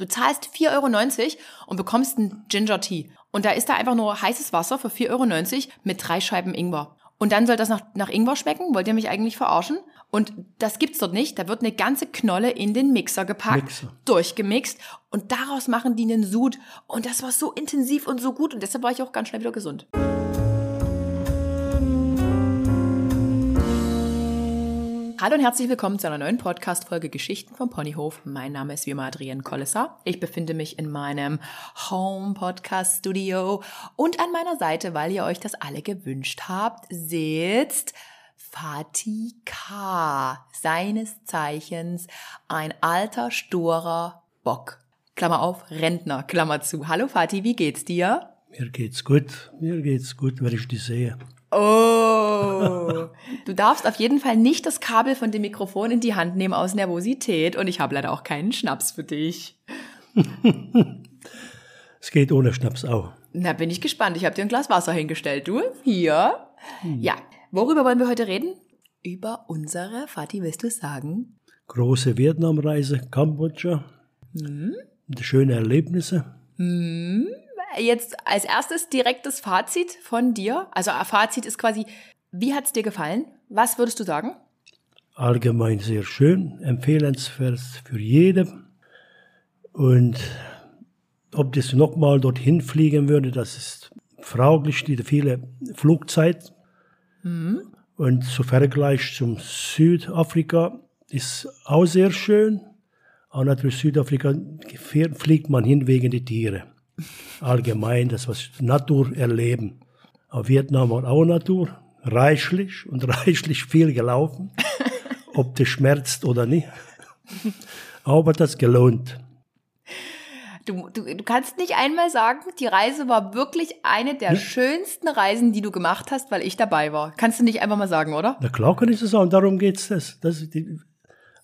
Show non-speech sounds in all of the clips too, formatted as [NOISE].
Du zahlst 4,90 Euro und bekommst einen Ginger Tea. Und da ist da einfach nur heißes Wasser für 4,90 Euro mit drei Scheiben Ingwer. Und dann soll das nach, nach Ingwer schmecken? Wollt ihr mich eigentlich verarschen? Und das gibt's dort nicht. Da wird eine ganze Knolle in den Mixer gepackt, Mixer. durchgemixt und daraus machen die einen Sud. Und das war so intensiv und so gut und deshalb war ich auch ganz schnell wieder gesund. Hallo und herzlich willkommen zu einer neuen Podcast-Folge Geschichten vom Ponyhof. Mein Name ist wie immer Adrienne Kollesser. Ich befinde mich in meinem Home-Podcast-Studio und an meiner Seite, weil ihr euch das alle gewünscht habt, sitzt Fatih K., seines Zeichens ein alter, sturer Bock. Klammer auf, Rentner, Klammer zu. Hallo Fatih, wie geht's dir? Mir geht's gut, mir geht's gut, wenn ich dich sehe. Oh, du darfst auf jeden Fall nicht das Kabel von dem Mikrofon in die Hand nehmen aus Nervosität und ich habe leider auch keinen Schnaps für dich. [LAUGHS] Es geht ohne Schnaps auch. Na, bin ich gespannt. Ich habe dir ein Glas Wasser hingestellt. Du? Hier? Ja. Worüber wollen wir heute reden? Über unsere, Fatih, willst du sagen? Große Vietnamreise, Kambodscha, schöne Erlebnisse. Jetzt als erstes direktes Fazit von dir. Also äh, Fazit ist quasi, wie hat's dir gefallen? Was würdest du sagen? Allgemein sehr schön, empfehlenswert für jeden. Und ob das nochmal dorthin fliegen würde, das ist fraglich, die viele Flugzeit. Und zu Vergleich zum Südafrika ist auch sehr schön. Aber natürlich Südafrika fliegt man hin wegen der Tiere. Allgemein, das was Natur erleben. Aber Vietnam war auch Natur, reichlich und [LAUGHS] reichlich viel gelaufen. Ob das schmerzt oder nicht. Aber das gelohnt. Du, du, du kannst nicht einmal sagen, die Reise war wirklich eine der schönsten Reisen, die du gemacht hast, weil ich dabei war. Kannst du nicht einfach mal sagen, oder? Na klar kann ich das sagen, darum geht's das. das die,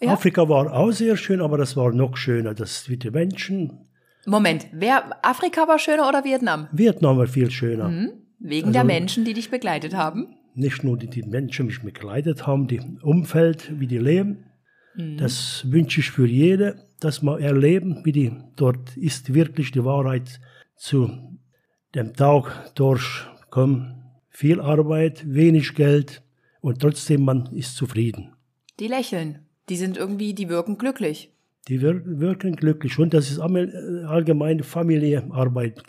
Ja. Afrika war auch sehr schön, aber das war noch schöner. Das mit den Menschen. Moment, wer Afrika war schöner oder Vietnam? Vietnam war viel schöner. Wegen der Menschen, die dich begleitet haben. Nicht nur die, die Menschen mich begleitet haben, die Umfeld, wie die leben. Das wünsche ich für jede, dass man erleben, wie die dort ist wirklich die Wahrheit zu dem Tag durchkommen. Viel Arbeit, wenig Geld und trotzdem man ist zufrieden. Die lächeln. Die sind irgendwie, die wirken glücklich. Die wir wirken glücklich und das ist äh, allgemeine Familienarbeit.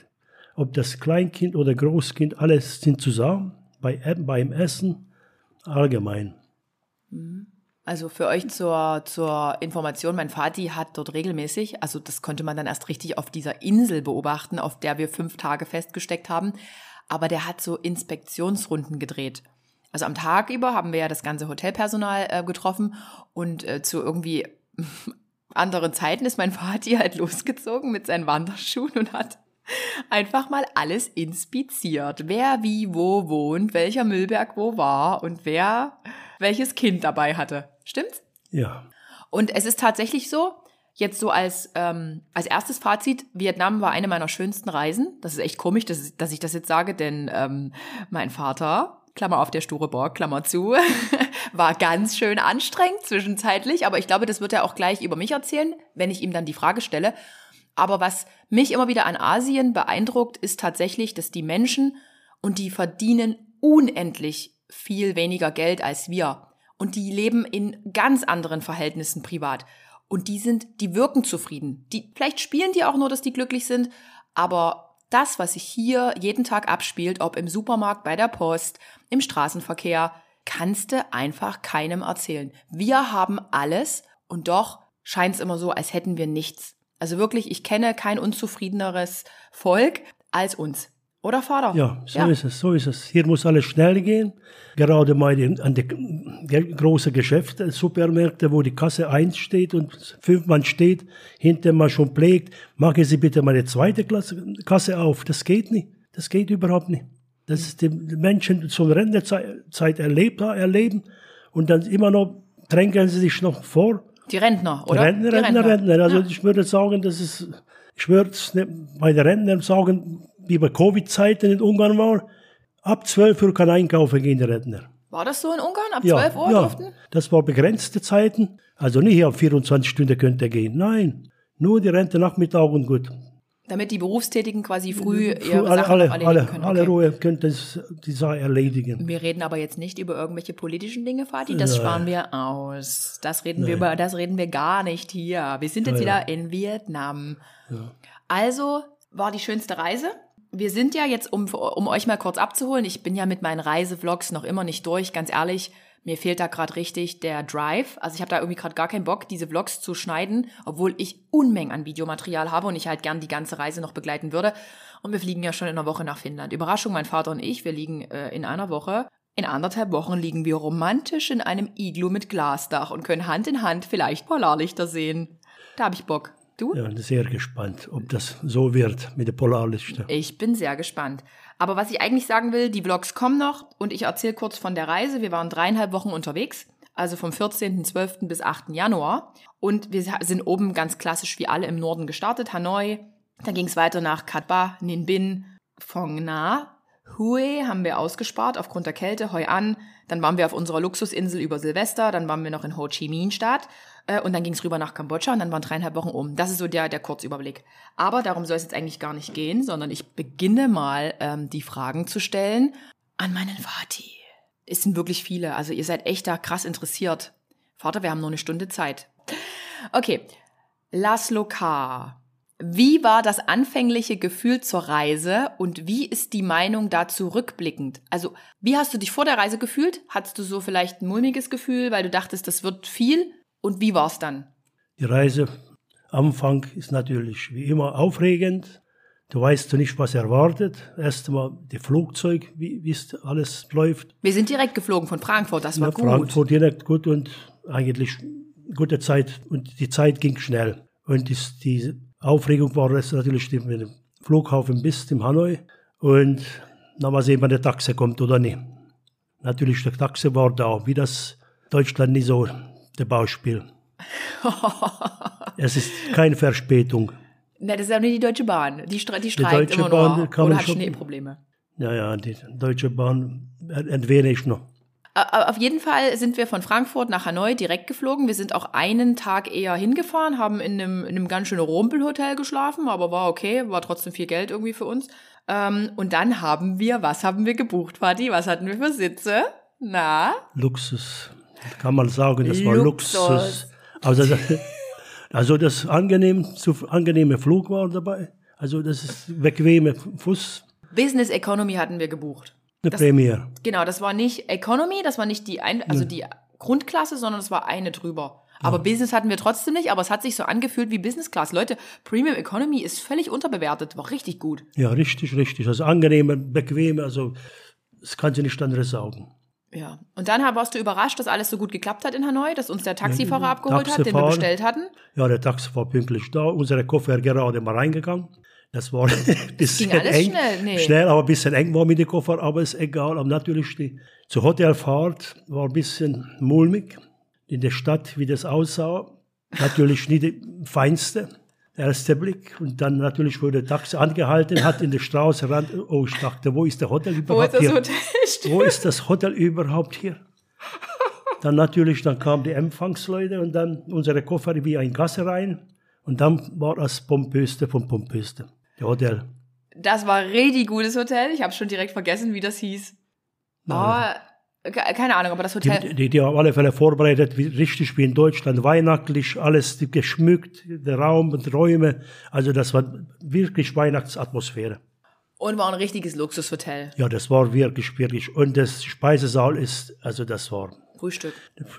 Ob das Kleinkind oder Großkind, alles sind zusammen bei, beim Essen, allgemein. Also für euch zur, zur Information, mein Vati hat dort regelmäßig, also das konnte man dann erst richtig auf dieser Insel beobachten, auf der wir fünf Tage festgesteckt haben, aber der hat so Inspektionsrunden gedreht. Also am Tag über haben wir ja das ganze Hotelpersonal äh, getroffen und äh, zu irgendwie anderen Zeiten ist mein Vati halt losgezogen mit seinen Wanderschuhen und hat einfach mal alles inspiziert. Wer wie wo wohnt, welcher Müllberg wo war und wer welches Kind dabei hatte. Stimmt's? Ja, Und es ist tatsächlich so, jetzt so als, ähm, als erstes Fazit, Vietnam war eine meiner schönsten Reisen. Das ist echt komisch, dass, dass ich das jetzt sage, denn ähm, mein Vater, Klammer auf der sture Borg, Klammer zu, [LAUGHS] war ganz schön anstrengend zwischenzeitlich, aber ich glaube, das wird er auch gleich über mich erzählen, wenn ich ihm dann die Frage stelle. Aber was mich immer wieder an Asien beeindruckt, ist tatsächlich, dass die Menschen und die verdienen unendlich viel weniger Geld als wir. Und die leben in ganz anderen Verhältnissen privat. Und die sind, die wirken zufrieden. Die, vielleicht spielen die auch nur, dass die glücklich sind, aber das, was sich hier jeden Tag abspielt, ob im Supermarkt, bei der Post, im Straßenverkehr, kannst du einfach keinem erzählen. Wir haben alles und doch scheint es immer so, als hätten wir nichts. Also wirklich, ich kenne kein unzufriedeneres Volk als uns. Oder Vater? ja, so ist es, so ist es. Hier muss alles schnell gehen. Gerade mal an die großen Geschäfte, Supermärkte, wo die Kasse 1 steht und 5 Mann steht, hinter man schon pflegt, machen Sie bitte mal eine zweite Klasse, Kasse auf. Das geht nicht. Das geht überhaupt nicht. Das ist die Menschen so eine Renterzeit erlebt, erleben und dann immer noch drängen sie sich noch vor. Die Rentner, oder? Rentner, Die Rentner, Rentner. Also ich würde sagen, das ist, ich würde bei den Rentnern sagen, wie bei Covid-Zeiten in Ungarn war, ab 12 Uhr kann einkaufen gehen der Rentner. War das so in Ungarn? Ab Ja, 12 Uhr ja, durften? das war begrenzte Zeiten. Also nicht ab 24 Stunden könnte er gehen. Nein, Nur die Rente Nachmittag und gut. Damit die Berufstätigen quasi früh ihre alle, Sachen alle, erledigen alle, können. alle Okay. Ruhe könnten es- die Sache erledigen. Wir reden aber jetzt nicht über irgendwelche politischen Dinge, Fatih. Das sparen wir aus. Das reden wir über, das reden wir gar nicht hier. Wir sind jetzt Ja, ja. wieder in Vietnam. Also war die schönste Reise. Wir sind ja jetzt, um, um euch mal kurz abzuholen, ich bin ja mit meinen Reisevlogs noch immer nicht durch, ganz ehrlich. Mir fehlt da gerade richtig der Drive. Also ich habe da irgendwie gerade gar keinen Bock, diese Vlogs zu schneiden, obwohl ich Unmengen an Videomaterial habe und ich halt gern die ganze Reise noch begleiten würde. Und wir fliegen ja schon in einer Woche nach Finnland. Überraschung, mein Vater und ich, wir liegen äh, in einer Woche. In anderthalb Wochen liegen wir romantisch in einem Iglu mit Glasdach und können Hand in Hand vielleicht Polarlichter sehen. Da habe ich Bock. Du? Ja, sehr gespannt, ob das so wird mit der Polarlichter. Ich bin sehr gespannt. Aber was ich eigentlich sagen will, die Vlogs kommen noch und ich erzähle kurz von der Reise. Wir waren dreieinhalb Wochen unterwegs, also vom 14.12. bis 8. Januar. Und wir sind oben ganz klassisch wie alle im Norden gestartet, Hanoi. Dann ging es weiter nach Cat Ba, Ninh Binh, Phong Na. Hue haben wir ausgespart aufgrund der Kälte, Hoi An. Dann waren wir auf unserer Luxusinsel über Silvester, dann waren wir noch in Ho Chi Minh Stadt äh, und dann ging es rüber nach Kambodscha und dann waren dreieinhalb Wochen um. Das ist so der, der Kurzüberblick. Aber darum soll es jetzt eigentlich gar nicht gehen, sondern ich beginne mal ähm, die Fragen zu stellen an meinen Vati. Es sind wirklich viele, also ihr seid echt da krass interessiert. Vater, wir haben nur eine Stunde Zeit. Okay, Laszlo K. Wie war das anfängliche Gefühl zur Reise und wie ist die Meinung dazu rückblickend? Also, wie hast du dich vor der Reise gefühlt? Hattest du so vielleicht ein mulmiges Gefühl, weil du dachtest, das wird viel? Und wie war's dann? Die Reise Anfang ist natürlich wie immer aufregend. Du weißt nicht, was erwartet. Erstmal die Flugzeug, wie wie es alles läuft. Wir sind direkt geflogen von Frankfurt, das war Ja, gut. Frankfurt direkt gut und eigentlich gute Zeit und die Zeit ging schnell. Und das, die Aufregung war es natürlich, wenn du im Flughafen bist, im Hanoi und dann mal sehen, wann der Taxi kommt oder nicht. Natürlich, der Taxi war da, wie das Deutschland nicht so der Beispiel. es ist keine Verspätung. [LAUGHS] Ne, das ist ja nur die Deutsche Bahn. Die, stre die streikt Deutsche immer Bahn, kann oder hat schon- Schneeprobleme. Ja, ja, die Deutsche Bahn entwähne ich noch. Auf jeden Fall sind wir von Frankfurt nach Hanoi direkt geflogen. Wir sind auch einen Tag eher hingefahren, haben in einem, in einem ganz schönen Rumpelhotel geschlafen, aber war okay, war trotzdem viel Geld irgendwie für uns. Ähm, und dann haben wir, was haben wir gebucht, Vati? Was hatten wir für Sitze? Na? Luxus, kann man sagen, das war Luxus. Luxus. Also, das- [LAUGHS] also das angenehm, zu, angenehme Flug war dabei. Also das ist bequeme Fuß, Business Economy hatten wir gebucht. eine Das- Premiere. Genau, das war nicht Economy, das war nicht die, ein also die Grundklasse, sondern das war eine drüber. Aber Business hatten wir trotzdem nicht, aber es hat sich so angefühlt wie Business Class. Leute, Premium Economy ist völlig unterbewertet, war richtig gut. Ja, richtig, richtig. Also angenehme, bequeme, also das kann sie nicht anderes sagen. Ja. Und dann warst du überrascht, dass alles so gut geklappt hat in Hanoi, dass uns der Taxifahrer abgeholt hat, den wir Taxifahrer. bestellt hatten. Ja, der Taxi war pünktlich da, unsere Koffer gerade mal reingegangen. Das war [LAUGHS] ein bisschen eng. schnell, nee. Schnell, aber ein bisschen eng war mit den Koffer, aber ist egal. Aber natürlich, die zur Hotelfahrt war ein bisschen mulmig. In der Stadt, wie das aussah. Natürlich nicht die feinste, der erste Blick. Und dann natürlich wurde der Taxi angehalten, hat in der Straße ran. Oh, ich dachte, wo ist der Hotel Wo überhaupt ist das hier? Hotel? [LAUGHS] Wo ist das Hotel überhaupt hier? Dann natürlich, dann kamen die Empfangsleute und dann unsere Koffer wie ein Gasse rein. Und dann war das pompöste vom pompöste. Der Hotel. Das war richtig gutes Hotel. Ich habe schon direkt vergessen, wie das hieß. Ke- keine Ahnung, aber das Hotel. Die, die, die haben alle Fälle vorbereitet, wie, richtig wie in Deutschland, weihnachtlich, alles geschmückt, der Raum und Räume. Also das war wirklich Weihnachtsatmosphäre. Und war ein richtiges Luxushotel. Ja, das war wirklich, wirklich. Und das Speisesaal ist, also das war Frühstück.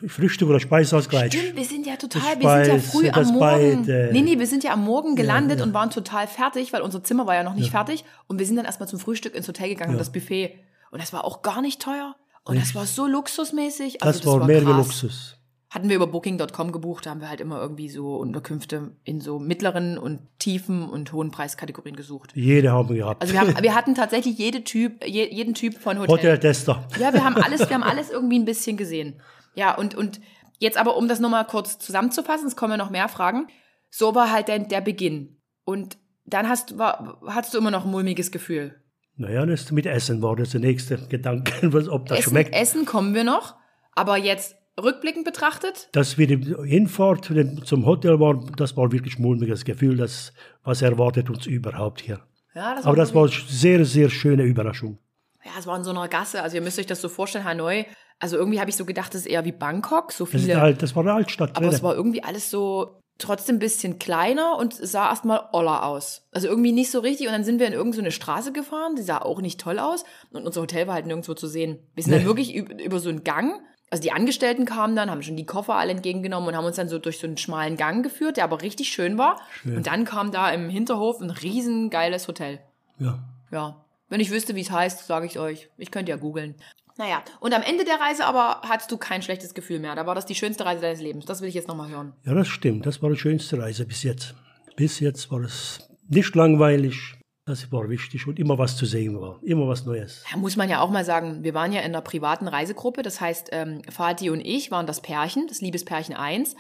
Frühstück oder Speisesaal gleich. Stimmt, wir sind ja total, Das wir sind ja früh am Morgen. beide. Nee, nee, wir sind ja am Morgen gelandet und waren total fertig, weil unser Zimmer war ja noch nicht fertig. Und wir sind dann erstmal zum Frühstück ins Hotel gegangen, das Buffet. Und das war auch gar nicht teuer. Und das war so luxusmäßig. Also Das, war mehr wie krass. Luxus. Hatten wir über Booking.com gebucht, da haben wir halt immer irgendwie so Unterkünfte in so mittleren und tiefen und hohen Preiskategorien gesucht. Jede haben wir gehabt. Also wir, haben, [LAUGHS] wir hatten tatsächlich jede typ, je, jeden Typ von Hotel. Hoteltester. Ja, wir haben alles, wir haben alles irgendwie ein bisschen gesehen. Ja, und, und jetzt aber, um das nochmal kurz zusammenzufassen, es kommen ja noch mehr Fragen. So war halt der, der Beginn. Und dann hast, war, hattest du immer noch ein mulmiges Gefühl. Naja, das mit Essen war das der nächste Gedanke, [LAUGHS] was, ob das Essen, schmeckt. Essen kommen wir noch, aber jetzt rückblickend betrachtet? Dass wir die Hinfahrt zum Hotel waren, das war wirklich mulmiges Gefühl, dass, was erwartet uns überhaupt hier. Ja, das Aber das war eine sehr, sehr schöne Überraschung. Ja, es war in so einer Gasse. Also ihr müsst euch das so vorstellen, Hanoi. Also irgendwie habe ich so gedacht, das ist eher wie Bangkok. So Das, ist viele. halt, das war eine Altstadt aber es drin. war irgendwie alles so trotzdem ein bisschen kleiner und sah erstmal oller aus. Also irgendwie nicht so richtig. Und dann sind wir in irgendeine so Straße gefahren, die sah auch nicht toll aus. Und unser Hotel war halt nirgendwo zu sehen. Wir sind dann wirklich über, so einen Gang. Also die Angestellten kamen dann, haben schon die Koffer alle entgegengenommen und haben uns dann so durch so einen schmalen Gang geführt, der aber richtig schön war. Und dann kam da im Hinterhof ein riesengeiles Hotel. Ja. Ja. Wenn ich wüsste, wie es heißt, sage ich euch. Ich könnte ja googeln. Naja, und am Ende der Reise aber hattest du kein schlechtes Gefühl mehr. Da war das die schönste Reise deines Lebens. Das will ich jetzt nochmal hören. ja, das stimmt. Das war die schönste Reise bis jetzt. Bis jetzt war es nicht langweilig. Das war wichtig und immer was zu sehen war. Immer was Neues. Da muss man ja auch mal sagen, wir waren ja in einer privaten Reisegruppe. Das heißt, ähm, Fatih und ich waren das Pärchen, das Liebespärchen 1.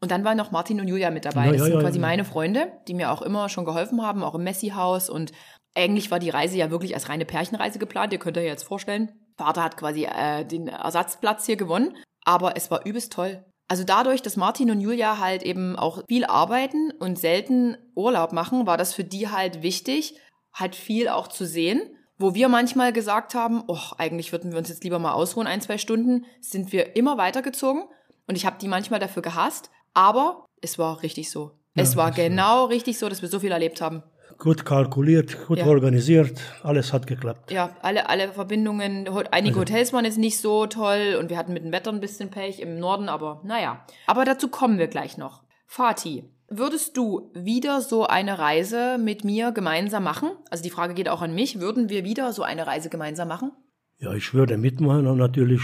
Und dann waren noch Martin und Julia mit dabei. Ja, das ja, sind ja, quasi meine Freunde, die mir auch immer schon geholfen haben, auch im Messi-Haus. Und eigentlich war die Reise ja wirklich als reine Pärchenreise geplant. Ihr könnt euch jetzt vorstellen. Vater hat quasi äh, den Ersatzplatz hier gewonnen. Aber es war übelst toll. Also dadurch, dass Martin und Julia halt eben auch viel arbeiten und selten Urlaub machen, war das für die halt wichtig, halt viel auch zu sehen. Wo wir manchmal gesagt haben, oh, eigentlich würden wir uns jetzt lieber mal ausruhen, ein, zwei Stunden, sind wir immer weitergezogen. Und ich habe die manchmal dafür gehasst. Aber es war richtig so. es war genau richtig so, dass wir so viel erlebt haben. Gut kalkuliert, gut Ja. organisiert. Alles hat geklappt. Ja, alle, alle Verbindungen, einige Also Hotels waren jetzt nicht so toll und wir hatten mit dem Wetter ein bisschen Pech im Norden, aber naja. Aber dazu kommen wir gleich noch. Fatih, würdest du wieder so eine Reise mit mir gemeinsam machen? Also die Frage geht auch an mich. Würden wir wieder so eine Reise gemeinsam machen? Ja, ich würde mitmachen und natürlich,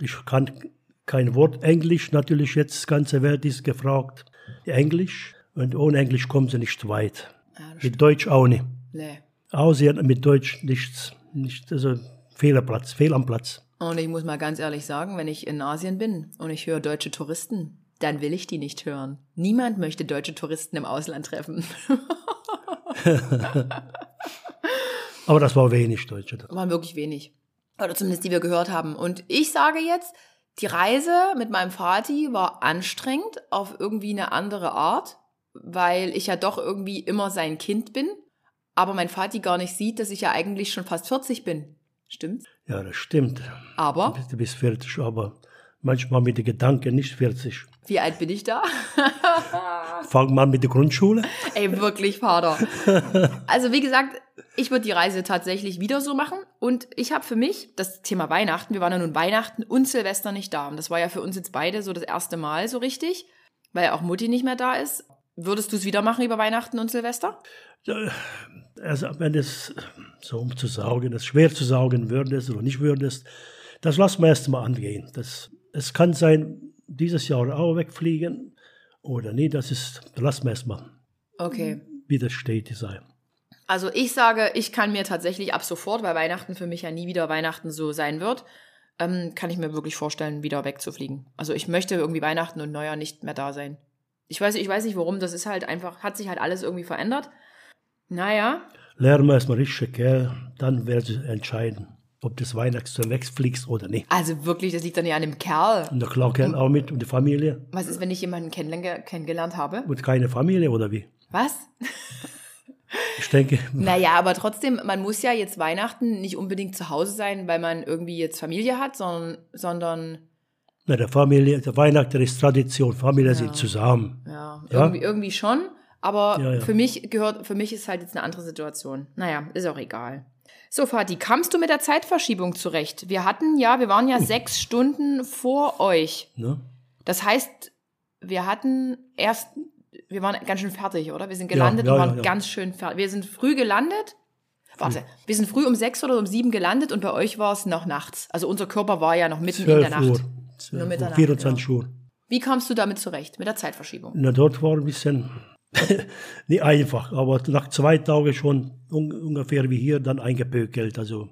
ich kann kein Wort Englisch, natürlich jetzt die ganze Welt ist gefragt. Englisch und ohne Englisch kommen sie nicht weit. Ja, das Mit Deutsch auch nicht. Nee. Ausien mit Deutsch nichts, nicht, also Fehlerplatz, fehl am Platz. Und ich muss mal ganz ehrlich sagen, wenn ich in Asien bin und ich höre deutsche Touristen, dann will ich die nicht hören. Niemand möchte deutsche Touristen im Ausland treffen. [LAUGHS] [LAUGHS] Aber das war wenig Deutsche. waren wirklich wenig. Oder zumindest die wir gehört haben. Und ich sage jetzt, die Reise mit meinem Vati war anstrengend auf irgendwie eine andere Art, weil ich ja doch irgendwie immer sein Kind bin, aber mein Vati gar nicht sieht, dass ich ja eigentlich schon fast 40 bin. Stimmt's? Ja, das stimmt. Aber Du bist 40, aber manchmal mit den Gedanken nicht 40. wie alt bin ich da? [LAUGHS] Fang mal mit der Grundschule. Ey, wirklich, Vater. Also wie gesagt, ich würde die Reise tatsächlich wieder so machen. Und ich habe für mich das Thema Weihnachten, wir waren ja nun Weihnachten und Silvester nicht da. Und das war ja für uns jetzt beide so das erste Mal so richtig, weil auch Mutti nicht mehr da ist. Würdest du es wieder machen über Weihnachten und Silvester? Also, wenn es so um zu saugen, das schwer zu saugen würdest oder nicht würdest, das lassen wir erst mal angehen. Das, es kann sein, dieses Jahr auch wegfliegen oder nicht, das ist, lassen wir erst mal, Okay. wie das steht, sein. Also ich sage, ich kann mir tatsächlich ab sofort, weil Weihnachten für mich ja nie wieder Weihnachten so sein wird, ähm, kann ich mir wirklich vorstellen, wieder wegzufliegen. Also ich möchte irgendwie Weihnachten und Neujahr nicht mehr da sein. Ich weiß, ich weiß nicht warum, das ist halt einfach, hat sich halt alles irgendwie verändert. Naja, Lernen wir erstmal richtig, gell? dann werden sie entscheiden, ob das Weihnachten wegfliegst oder nicht. also wirklich, das liegt dann ja an dem Kerl. Und der Clark kennt auch mit und die Familie. Was ist, wenn ich jemanden kennenlern- kennengelernt habe? Und keine Familie oder wie? Was? Ich denke, Naja, aber trotzdem, man muss ja jetzt Weihnachten nicht unbedingt zu Hause sein, weil man irgendwie jetzt Familie hat, sondern, sondern na, der Familie, der Weihnachten ist Tradition, Familie sind zusammen. Ja, Ja? Irgendwie, irgendwie schon. Aber Ja, ja. für mich gehört, für mich ist halt jetzt eine andere Situation. Naja, ist auch egal. So, Fatih, kamst du mit der Zeitverschiebung zurecht? Wir hatten ja, wir waren ja sechs Stunden vor euch. Ne? Das heißt, wir hatten erst, wir waren ganz schön fertig, oder? Wir sind gelandet ja, und ja, waren ja. ganz schön fertig. Wir sind früh gelandet. Warte, wir sind früh um sechs oder um sieben gelandet und bei euch war es noch nachts. Also unser Körper war ja noch mitten in der 12 Nacht. Uhr, Nur 12 Uhr Mitternacht, 24 Uhr. Wie kamst du damit zurecht, mit der Zeitverschiebung? Na, dort war ein bisschen [LAUGHS] nicht einfach, aber nach zwei Tagen schon un ungefähr wie hier dann eingepökelt, also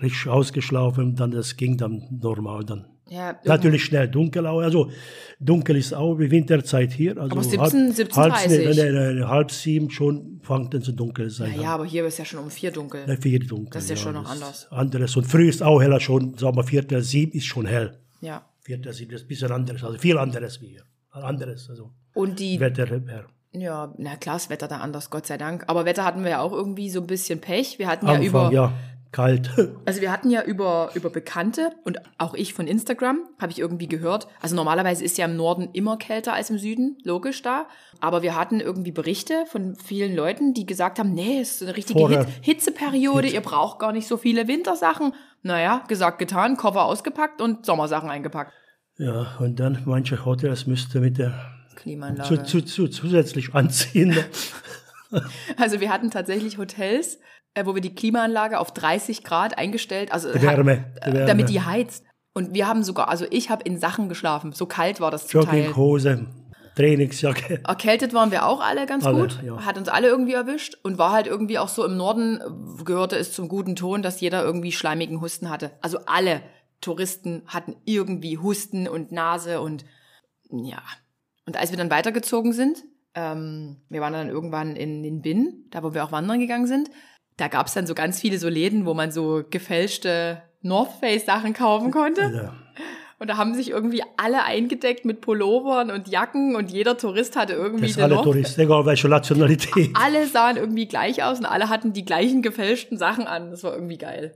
richtig ausgeschlafen, dann das ging dann normal dann. Ja, Natürlich schnell dunkel auch, also dunkel ist auch wie Winterzeit hier. Also Aber 17, 17, halb, 30. nee, nee, nee, halb sieben schon fängt dann zu dunkel sein. Ja, ja, aber hier ist ja schon um vier dunkel. Na, vier dunkel. Das ist ja schon noch anders. Anderes. Und früh ist auch heller schon, sagen wir, Viertel, sieben ist schon hell. Ja. Vierter ist ein bisschen anderes, also viel anderes wie hier. Anderes, also Und die, Wetter. Ja. ja, na klar, das Wetter da anders, Gott sei Dank. Aber Wetter hatten wir ja auch irgendwie so ein bisschen Pech. Wir hatten ja über, Anfang, ja, kalt. [LAUGHS] Also wir hatten ja über, über Bekannte und auch ich von Instagram habe ich irgendwie gehört. Also normalerweise ist ja im Norden immer kälter als im Süden, logisch da. Aber wir hatten irgendwie Berichte von vielen Leuten, die gesagt haben, nee, es ist eine richtige. Hit Hitzeperiode, ihr braucht gar nicht so viele Wintersachen. Naja, gesagt, getan, Koffer ausgepackt und Sommersachen eingepackt. Ja, und dann manche Hotels müsste mit der Klimaanlage. zu, zu, zu, zusätzlich anziehen. [LAUGHS] Also wir hatten tatsächlich Hotels, wo wir die Klimaanlage auf 30 Grad eingestellt, also Die Wärme, die äh, Wärme. damit die heizt. Und wir haben sogar, also ich habe in Sachen geschlafen. So kalt war das zum Teil. Jogginghose, Trainingsjacke. Erkältet waren wir auch alle ganz Alle, gut. ja. Hat uns alle irgendwie erwischt und war halt irgendwie auch so im Norden äh, gehörte es zum guten Ton, dass jeder irgendwie schleimigen Husten hatte. Also alle Touristen hatten irgendwie Husten und Nase und ja. Und als wir dann weitergezogen sind, ähm, wir waren dann irgendwann in den Bin, da wo wir auch wandern gegangen sind, da gab es dann so ganz viele so Läden, wo man so gefälschte North Face Sachen kaufen konnte. Ja. Und da haben sich irgendwie alle eingedeckt mit Pullovern und Jacken und jeder Tourist hatte irgendwie Das alle Touristen, egal welche Nationalität. alle sahen irgendwie gleich aus und alle hatten die gleichen gefälschten Sachen an. Das war irgendwie geil.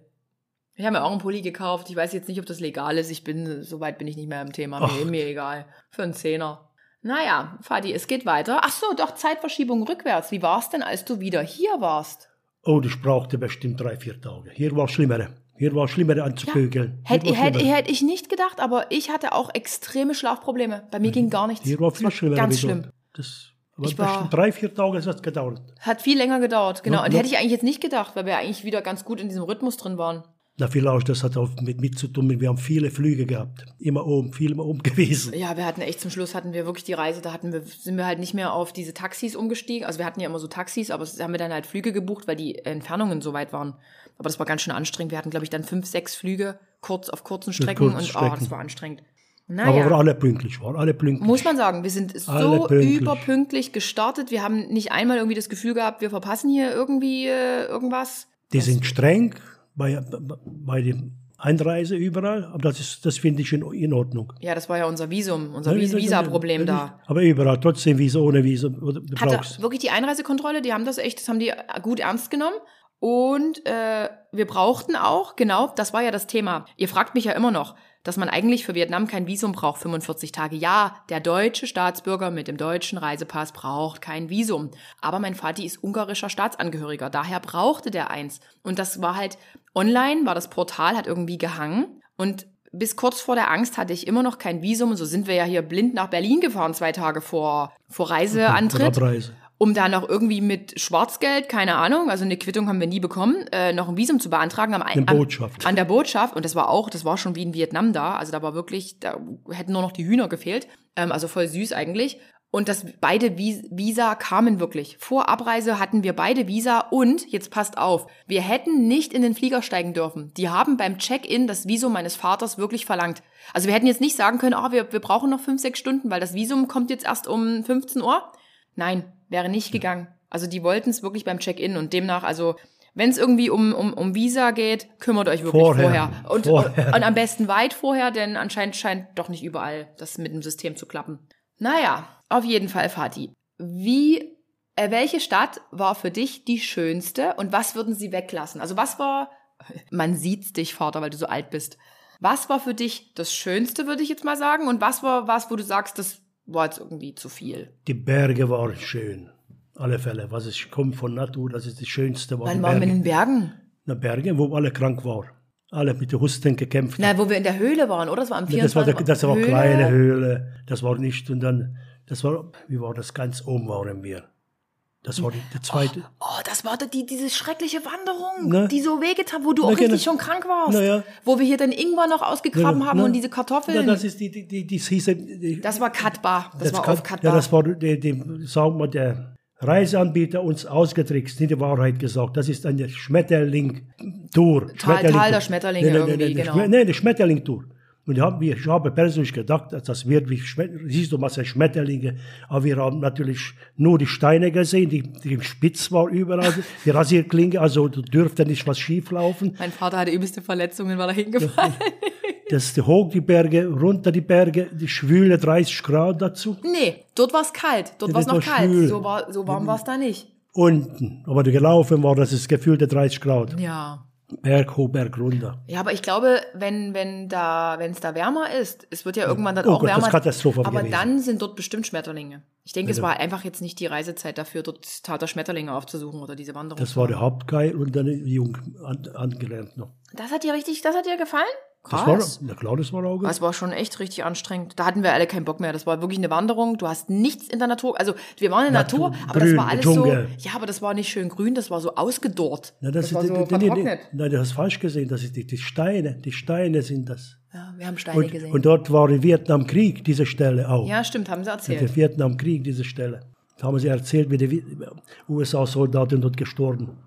Ich habe mir auch einen Pulli gekauft. Ich weiß jetzt nicht, ob das legal ist. Ich bin, soweit bin ich nicht mehr im Thema. Mir, mir egal. Für einen Zehner. Naja, Fadi, es geht weiter. Ach so, doch, Zeitverschiebung rückwärts. Wie war's denn, als du wieder hier warst? Oh, ich brauchte bestimmt drei, vier Tage. Hier war es schlimmere. Hier war es schlimmere anzupögeln. Hätte Hier war hätt, schlimmere. hätt ich nicht gedacht, aber ich hatte auch extreme Schlafprobleme. Bei mir ging gar nichts. Hier war Das viel schlimmer. Ganz schlimm. Das, Ich war- bestimmt drei, vier Tage hat es gedauert. Hat viel länger gedauert, genau. Ja, Und ja. hätte ich eigentlich jetzt nicht gedacht, weil wir eigentlich wieder ganz gut in diesem Rhythmus drin waren. Na, vielleicht, das hat auch mit, mit zu tun, wir haben viele Flüge gehabt. Immer oben, viel immer oben [LAUGHS] gewesen. Ja, wir hatten echt zum Schluss hatten wir wirklich die Reise, da hatten wir, sind wir halt nicht mehr auf diese Taxis umgestiegen. Also wir hatten ja immer so Taxis, aber haben wir dann halt Flüge gebucht, weil die Entfernungen so weit waren. Aber das war ganz schön anstrengend. Wir hatten, glaube ich, dann fünf, sechs Flüge kurz auf kurzen Strecken kurzen und oh, Strecken. das war anstrengend. Aber Naja. waren alle pünktlich, waren alle pünktlich. Muss man sagen, wir sind so pünktlich. überpünktlich gestartet. Wir haben nicht einmal irgendwie das Gefühl gehabt, wir verpassen hier irgendwie äh, irgendwas. Die sind streng bei, bei der Einreise überall, aber das, ist, das finde ich in, in Ordnung. Ja, das war ja unser Visum, unser Ja, Vis- ja, ja, Visa-Problem da. Aber überall, trotzdem Visa, ohne Du hatte wirklich die Einreisekontrolle, die haben das echt, das haben die gut ernst genommen. Und äh, wir brauchten auch, genau, das war ja das Thema. Ihr fragt mich ja immer noch, dass man eigentlich für Vietnam kein Visum braucht, 45 Tage. Ja, der deutsche Staatsbürger mit dem deutschen Reisepass braucht kein Visum. Aber mein Vati ist ungarischer Staatsangehöriger, daher brauchte der eins. Und das war halt, online war das Portal, hat irgendwie gehangen. Und bis kurz vor der Angst hatte ich immer noch kein Visum. Und so sind wir ja hier blind nach Berlin gefahren, zwei Tage vor, vor Reiseantritt Abreise. Um da noch irgendwie mit Schwarzgeld, keine Ahnung, also eine Quittung haben wir nie bekommen, äh, noch ein Visum zu beantragen am, Eine Botschaft. an der Botschaft. Und das war auch, das war schon wie in Vietnam da. Also da war wirklich, da hätten nur noch die Hühner gefehlt. Ähm, also voll süß eigentlich. Und das beide Vis- Visa kamen wirklich. Vor Abreise hatten wir beide Visa und jetzt passt auf, wir hätten nicht in den Flieger steigen dürfen. Die haben beim Check-in das Visum meines Vaters wirklich verlangt. Also wir hätten jetzt nicht sagen können, ah, wir, wir brauchen noch fünf, sechs Stunden, weil das Visum kommt jetzt erst um 15 Uhr. Nein, wäre nicht gegangen. Also die wollten es wirklich beim Check-in und demnach, also wenn es irgendwie um, um, um Visa geht, kümmert euch wirklich vorher. Vorher. Und, Vorher. und am besten weit vorher, denn anscheinend scheint doch nicht überall das mit dem System zu klappen. Naja, auf jeden Fall, Fatih. Wie, äh, welche Stadt war für dich die schönste und was würden sie weglassen? Also was war, [LAUGHS] man sieht's dich, Vater, weil du so alt bist. Was war für dich das Schönste, würde ich jetzt mal sagen? Und was war was, wo du sagst, das war jetzt irgendwie zu viel? Die Berge waren schön. Alle Fälle. Was ich komme von Natur, das ist das Schönste. War Wann waren wir in den Bergen? Na, Berge, wo alle krank waren. Alle mit den Husten gekämpft. Na, wo wir in der Höhle waren, oder? Das war am Ja, das war, 24. der, das war eine kleine Höhle. Das war nicht. Und dann, das war, wie war das? Ganz oben waren wir. Das war die, die zweite. Oh, das war die, diese schreckliche Wanderung, Ne? die so wehgetan, wo du Na, auch richtig genau. schon krank warst. Na ja. Wo wir hier den Ingwer noch ausgegraben Ja, haben ne? und diese Kartoffeln. das ist die, die, die, die hieße, die, das war Katbar. Das, war kann- auf Katbar. Ja, das war, die, die, sagen wir, der Reiseanbieter uns ausgetrickst, nicht die Wahrheit gesagt. Das ist eine Schmetterling-Tour. Tal- Tal der Schmetterlinge Nein, nein, nein, irgendwie, nein, genau. Nein, eine Schmetterling-Tour. Und ich habe, ich habe persönlich gedacht, dass das wird wie siehst du, was sind Schmetterlinge. Aber wir haben natürlich nur die Steine gesehen, die, die spitz war überall, [LAUGHS] die Rasierklinge, also dürfte nicht was schief laufen. mein Vater hatte übelste Verletzungen, war da hingefallen. Das ist hoch die Berge, runter die Berge, die schwüle 30 Grad dazu. Nee, dort war es kalt. Dort war es noch kalt. schwül. So, war, so warm war es da nicht. Unten. Aber du gelaufen war, das ist gefühlte 30 Grad. Ja. Berg hoch, Berg runter. Ja, aber ich glaube, wenn wenn da wenn es da wärmer ist, es wird ja irgendwann dann Oh auch Gott, das ist wärmer. Katastrophe aber gewesen. dann sind dort bestimmt Schmetterlinge. Ich denke, es Also- war einfach jetzt nicht die Reisezeit dafür, dort Tater Schmetterlinge aufzusuchen oder diese Wanderung. Das war der Hauptgeil und dann jung an, angelernt noch. Das hat dir richtig, das hat dir gefallen? Das Krass. war, na klar, das war gut. Das war schon echt richtig anstrengend. Da hatten wir alle keinen Bock mehr. Das war wirklich eine Wanderung. Du hast nichts in der Natur. Also wir waren in der Natur, Natur, aber grün, das war alles Dschungel. so. Ja, aber das war nicht schön grün. Das war so ausgedorrt. Na, das, war ist, so die- die- die-. Nein, du hast falsch gesehen. Das ist die, die Steine. Die Steine sind das. Ja, wir haben Steine Und, gesehen. und dort war im Vietnamkrieg diese Stelle auch. ja, stimmt, haben sie erzählt. Der Vietnamkrieg, diese Stelle. Da haben sie erzählt, wie die USA-Soldaten dort gestorben.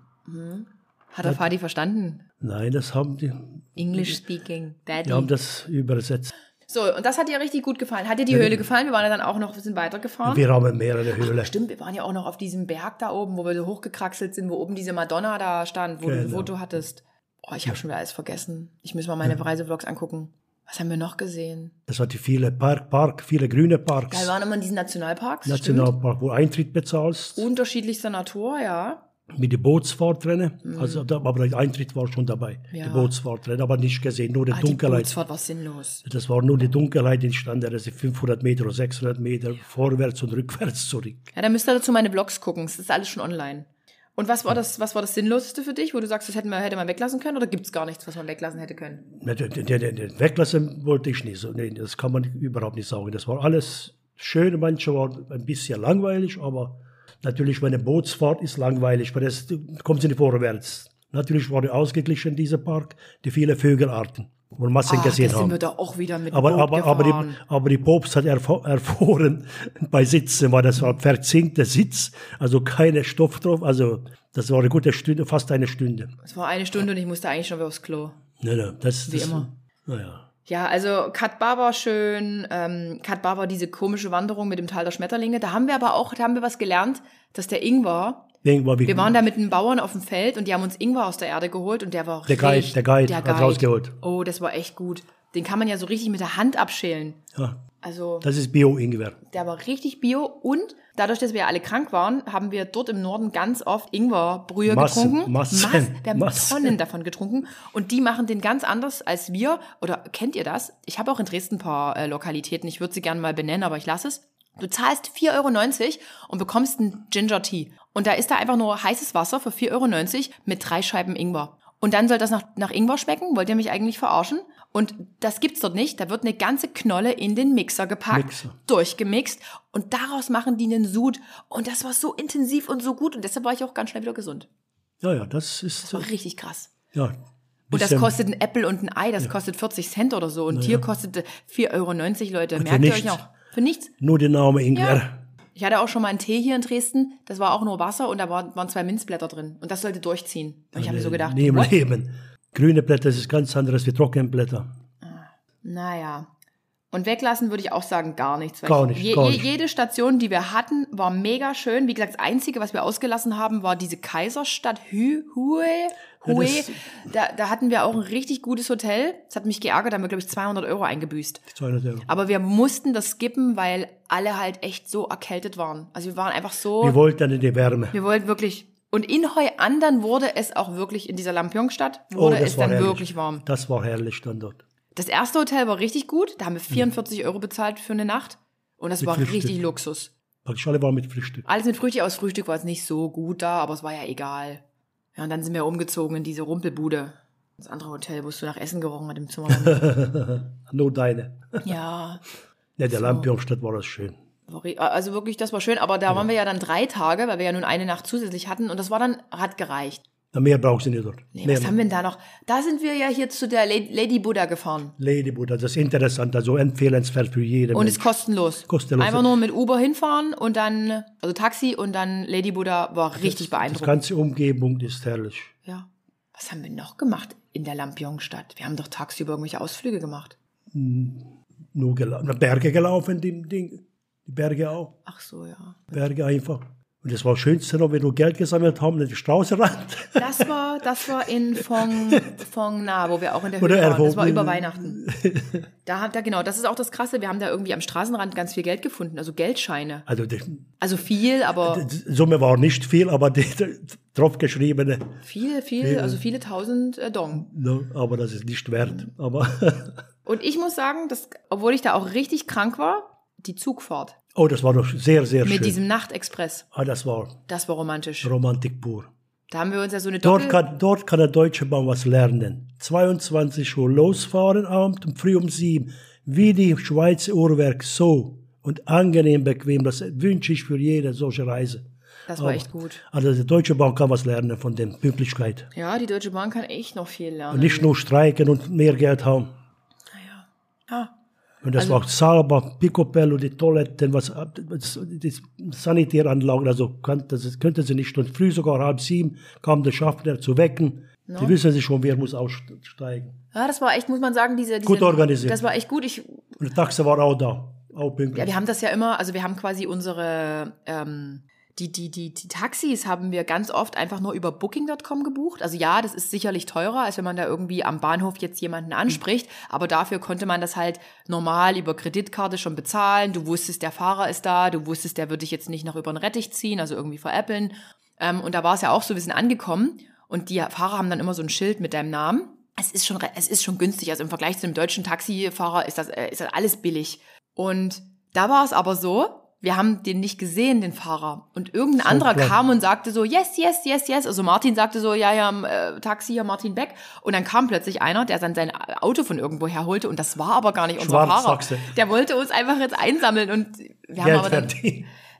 Hat der Fadi verstanden? Nein, das haben die, English speaking, Daddy. die haben das übersetzt. So, und das hat dir richtig gut gefallen. Hat dir die Höhle gefallen? Wir waren ja dann auch noch, wir sind weitergefahren. Wir haben mehrere Höhlen. Stimmt, wir waren ja auch noch auf diesem Berg da oben, wo wir so hochgekraxelt sind, wo oben diese Madonna da stand, wo, du, Genau. du hattest. Oh, ich habe schon wieder alles vergessen. Ich muss mal meine Reisevlogs angucken. Was haben wir noch gesehen? Das hat die viele Park, Park, viele grüne Ja, Parks. wir waren immer in diesen Nationalparks. Nationalpark, wo Eintritt bezahlst, Stimmt. Unterschiedlichster Natur, ja. Mit der Bootsfahrt rennen. Also, da, aber der Eintritt war schon dabei. Mhm. Ja. Die Bootsfahrt rennen, aber nicht gesehen, nur die Ah, die Dunkelheit. Bootsfahrt war sinnlos. Das war nur die Dunkelheit, die stand da, ist 500 Meter oder 600 Meter vorwärts und rückwärts zurück. Ja, dann müsst ihr dazu meine Vlogs gucken. Das ist alles schon online. Und was war das, was war das Sinnloseste für dich, wo du sagst, das hätten wir, hätte man weglassen können oder gibt's gar nichts, was man weglassen hätte können? Ne, weglassen wollte ich nicht. So, nee, das kann man überhaupt nicht sagen. Das war alles schön. Manche waren ein bisschen langweilig, aber natürlich, wenn eine Bootsfahrt ist, langweilig, weil das du kommst nicht vorwärts. Natürlich war der ausgeglichen, dieser Park, die viele Vögelarten, wo wir Massen da gesehen sind haben. wir da auch wieder mit Aber, Boot aber, aber, die, aber die Pops hat erf- erfahren [LAUGHS] bei Sitzen, weil das war verzinkter Sitz, also keine Stoff drauf, also das war eine gute Stunde, fast eine Stunde. Es war eine Stunde und ich musste eigentlich schon wieder aufs Klo. Ne, ne, das, Wie das, immer. Naja. Ja, also Kat war schön, ähm, Kat war diese komische Wanderung mit dem Tal der Schmetterlinge. Da haben wir aber auch, da haben wir was gelernt, dass der Ingwer, wie, wir waren da mit einem Bauern auf dem Feld und die haben uns Ingwer aus der Erde geholt und der war Der Guide, richtig, der Guide rausgeholt. Oh, das war echt gut. Den kann man ja so richtig mit der Hand abschälen. ja, Also das ist Bio-Ingwer. der war richtig bio und dadurch, dass wir alle krank waren, haben wir dort im Norden ganz oft Ingwerbrühe Massen, getrunken. Massen, Mass- wir haben Massen. Tonnen davon getrunken und die machen den ganz anders als wir. Oder kennt ihr das? Ich habe auch in Dresden ein paar äh, Lokalitäten. Ich würde sie gerne mal benennen, aber ich lasse es. Du zahlst 4,90 Euro und bekommst einen Ginger Tea. Und da ist da einfach nur heißes Wasser für 4,90 Euro mit drei Scheiben Ingwer. Und dann soll das nach, nach Ingwer schmecken? Wollt ihr mich eigentlich verarschen? Und das gibt's dort nicht. Da wird eine ganze Knolle in den Mixer gepackt, Mixer. durchgemixt und daraus machen die einen Sud. Und das war so intensiv und so gut und deshalb war ich auch ganz schnell wieder gesund. Ja, ja, das ist, Das war richtig krass. ja. Und das kostet ein Äpfel und ein Ei, das kostet 40 Cent oder so. Und hier kostet 4,90 Euro, Leute. Merkt ihr euch auch? Für nichts. Nur der Name Ingwer. Ja. Ich hatte auch schon mal einen Tee hier in Dresden. Das war auch nur Wasser und da war- waren zwei Minzblätter drin. Und das sollte durchziehen. Und ich habe mir so gedacht, Nie im? Leben. Grüne Blätter das ist ganz anderes wie Trockenblätter. Naja. Und weglassen würde ich auch sagen, gar nichts. Gar ich- nicht, je, gar nicht. Jede Station, die wir hatten, war mega schön. Wie gesagt, das Einzige, was wir ausgelassen haben, war diese Kaiserstadt Hü, Hue. Hue. das- Da, da hatten wir auch ein richtig gutes Hotel. Das hat mich geärgert, da haben wir, glaube ich, 200 Euro eingebüßt. 200 Euro. Aber wir mussten das skippen, weil alle halt echt so erkältet waren. Also wir waren einfach so... Wir wollten in die Wärme. Wir wollten wirklich. Und in Heuandern wurde es auch wirklich, in dieser Lampion-Stadt, wurde es dann Oh, herrlich. wirklich warm. Das war herrlich dann dort. Das erste Hotel war richtig gut. Da haben wir 44 Euro bezahlt für eine Nacht. Und das Mit war Frühstück. richtig Luxus. Praktisch alle waren mit Frühstück. Alles mit Frühstück. Aus Frühstück war es nicht so gut da, aber es war ja egal. Ja, und dann sind wir umgezogen in diese Rumpelbude. Das andere Hotel, wo es so nach Essen gerochen hat im Zimmer. [LAUGHS] Nur deine. ja. Ja, der Lampionstadt war das schön. Also wirklich, das war schön. Aber da waren wir ja dann drei Tage, weil wir ja nun eine Nacht zusätzlich hatten. Und das war dann, hat gereicht. Na, mehr brauchst du nicht dort. Nee, mehr was haben wir denn da noch? Da sind wir ja hier zu der La- Lady Buddha gefahren. Ladywood, das ist interessant, also empfehlenswert für jeden. Und Mensch. ist kostenlos. Kostenlos. Einfach nur mit Uber hinfahren und dann, also Taxi und dann Lady Buddha war richtig Die beeindruckend. ganze Umgebung ist herrlich. Ja. Was haben wir noch gemacht in der Lampion-Stadt? Wir haben doch tagsüber irgendwelche Ausflüge gemacht. Nur gela Berge gelaufen, die, die, die Berge auch. Ach so, ja. Berge einfach. Und das war das Schönste noch, wenn wir Geld gesammelt haben, Straße ran. Das war, das war in Fong, Fong Na, wo wir auch in der Höhe waren. Das war über Weihnachten. Da haben da genau, das ist auch das Krasse. Wir haben da irgendwie am Straßenrand ganz viel Geld gefunden, also Geldscheine. Also die, Also viel, aber die Summe war nicht viel, aber die, die draufgeschriebene, viel, viel, also viele tausend äh, Dong. ne, aber das ist nicht wert. Aber Und ich muss sagen, dass, obwohl ich da auch richtig krank war, die Zugfahrt oh, das war doch sehr, sehr mit schön. diesem Nachtexpress, ah, das war das war romantisch. Romantik pur. Da haben wir uns ja so eine Doppel... Dort kann, dort kann der Deutsche Bahn was lernen. 22 Uhr losfahren abend und früh um 7. Wie die Schweizer Uhrwerk so und angenehm bequem. Das wünsche ich für jede solche Reise. Das war echt gut. Also die Deutsche Bahn kann was lernen von der Pünktlichkeit. Ja, die Deutsche Bahn kann echt noch viel lernen. Und nicht nur streiken und mehr Geld haben. ja. Und das Also- war sauber, Picobello, die Toiletten, was, die Sanitäranlagen, also das könnte sie nicht. Und früh sogar halb sieben kam der Schaffner zu wecken. Die wissen sich schon, wer muss aussteigen. Ja, das war echt, muss man sagen, diese, diese Gut organisiert. Das war echt gut. Ich, Und der Taxi war auch da, auch pünktlich. ja, wir haben das ja immer, also wir haben quasi unsere, ähm, die, die, die, die Taxis haben wir ganz oft einfach nur über Booking.com gebucht. Also ja, das ist sicherlich teurer, als wenn man da irgendwie am Bahnhof jetzt jemanden anspricht. Aber dafür konnte man das halt normal über Kreditkarte schon bezahlen. Du wusstest, der Fahrer ist da. Du wusstest, der wird dich jetzt nicht noch über den Rettich ziehen, also irgendwie veräppeln. Ähm, und da war es ja auch so, wir sind angekommen und die Fahrer haben dann immer so ein Schild mit deinem Namen. Es ist schon, es ist schon günstig. Also im Vergleich zu einem deutschen Taxifahrer ist das, äh, ist das alles billig. Und da war es aber so, wir haben den nicht gesehen, den Fahrer. Und irgendein anderer klar. kam und sagte so, yes, yes, yes, yes. Also Martin sagte so, ja, ja, äh, Taxi hier, Martin Beck. Und dann kam plötzlich einer, der dann sein Auto von irgendwo her holte. Und das war aber gar nicht unser Fahrer. Der wollte uns einfach jetzt einsammeln. Und wir haben Geld aber dann,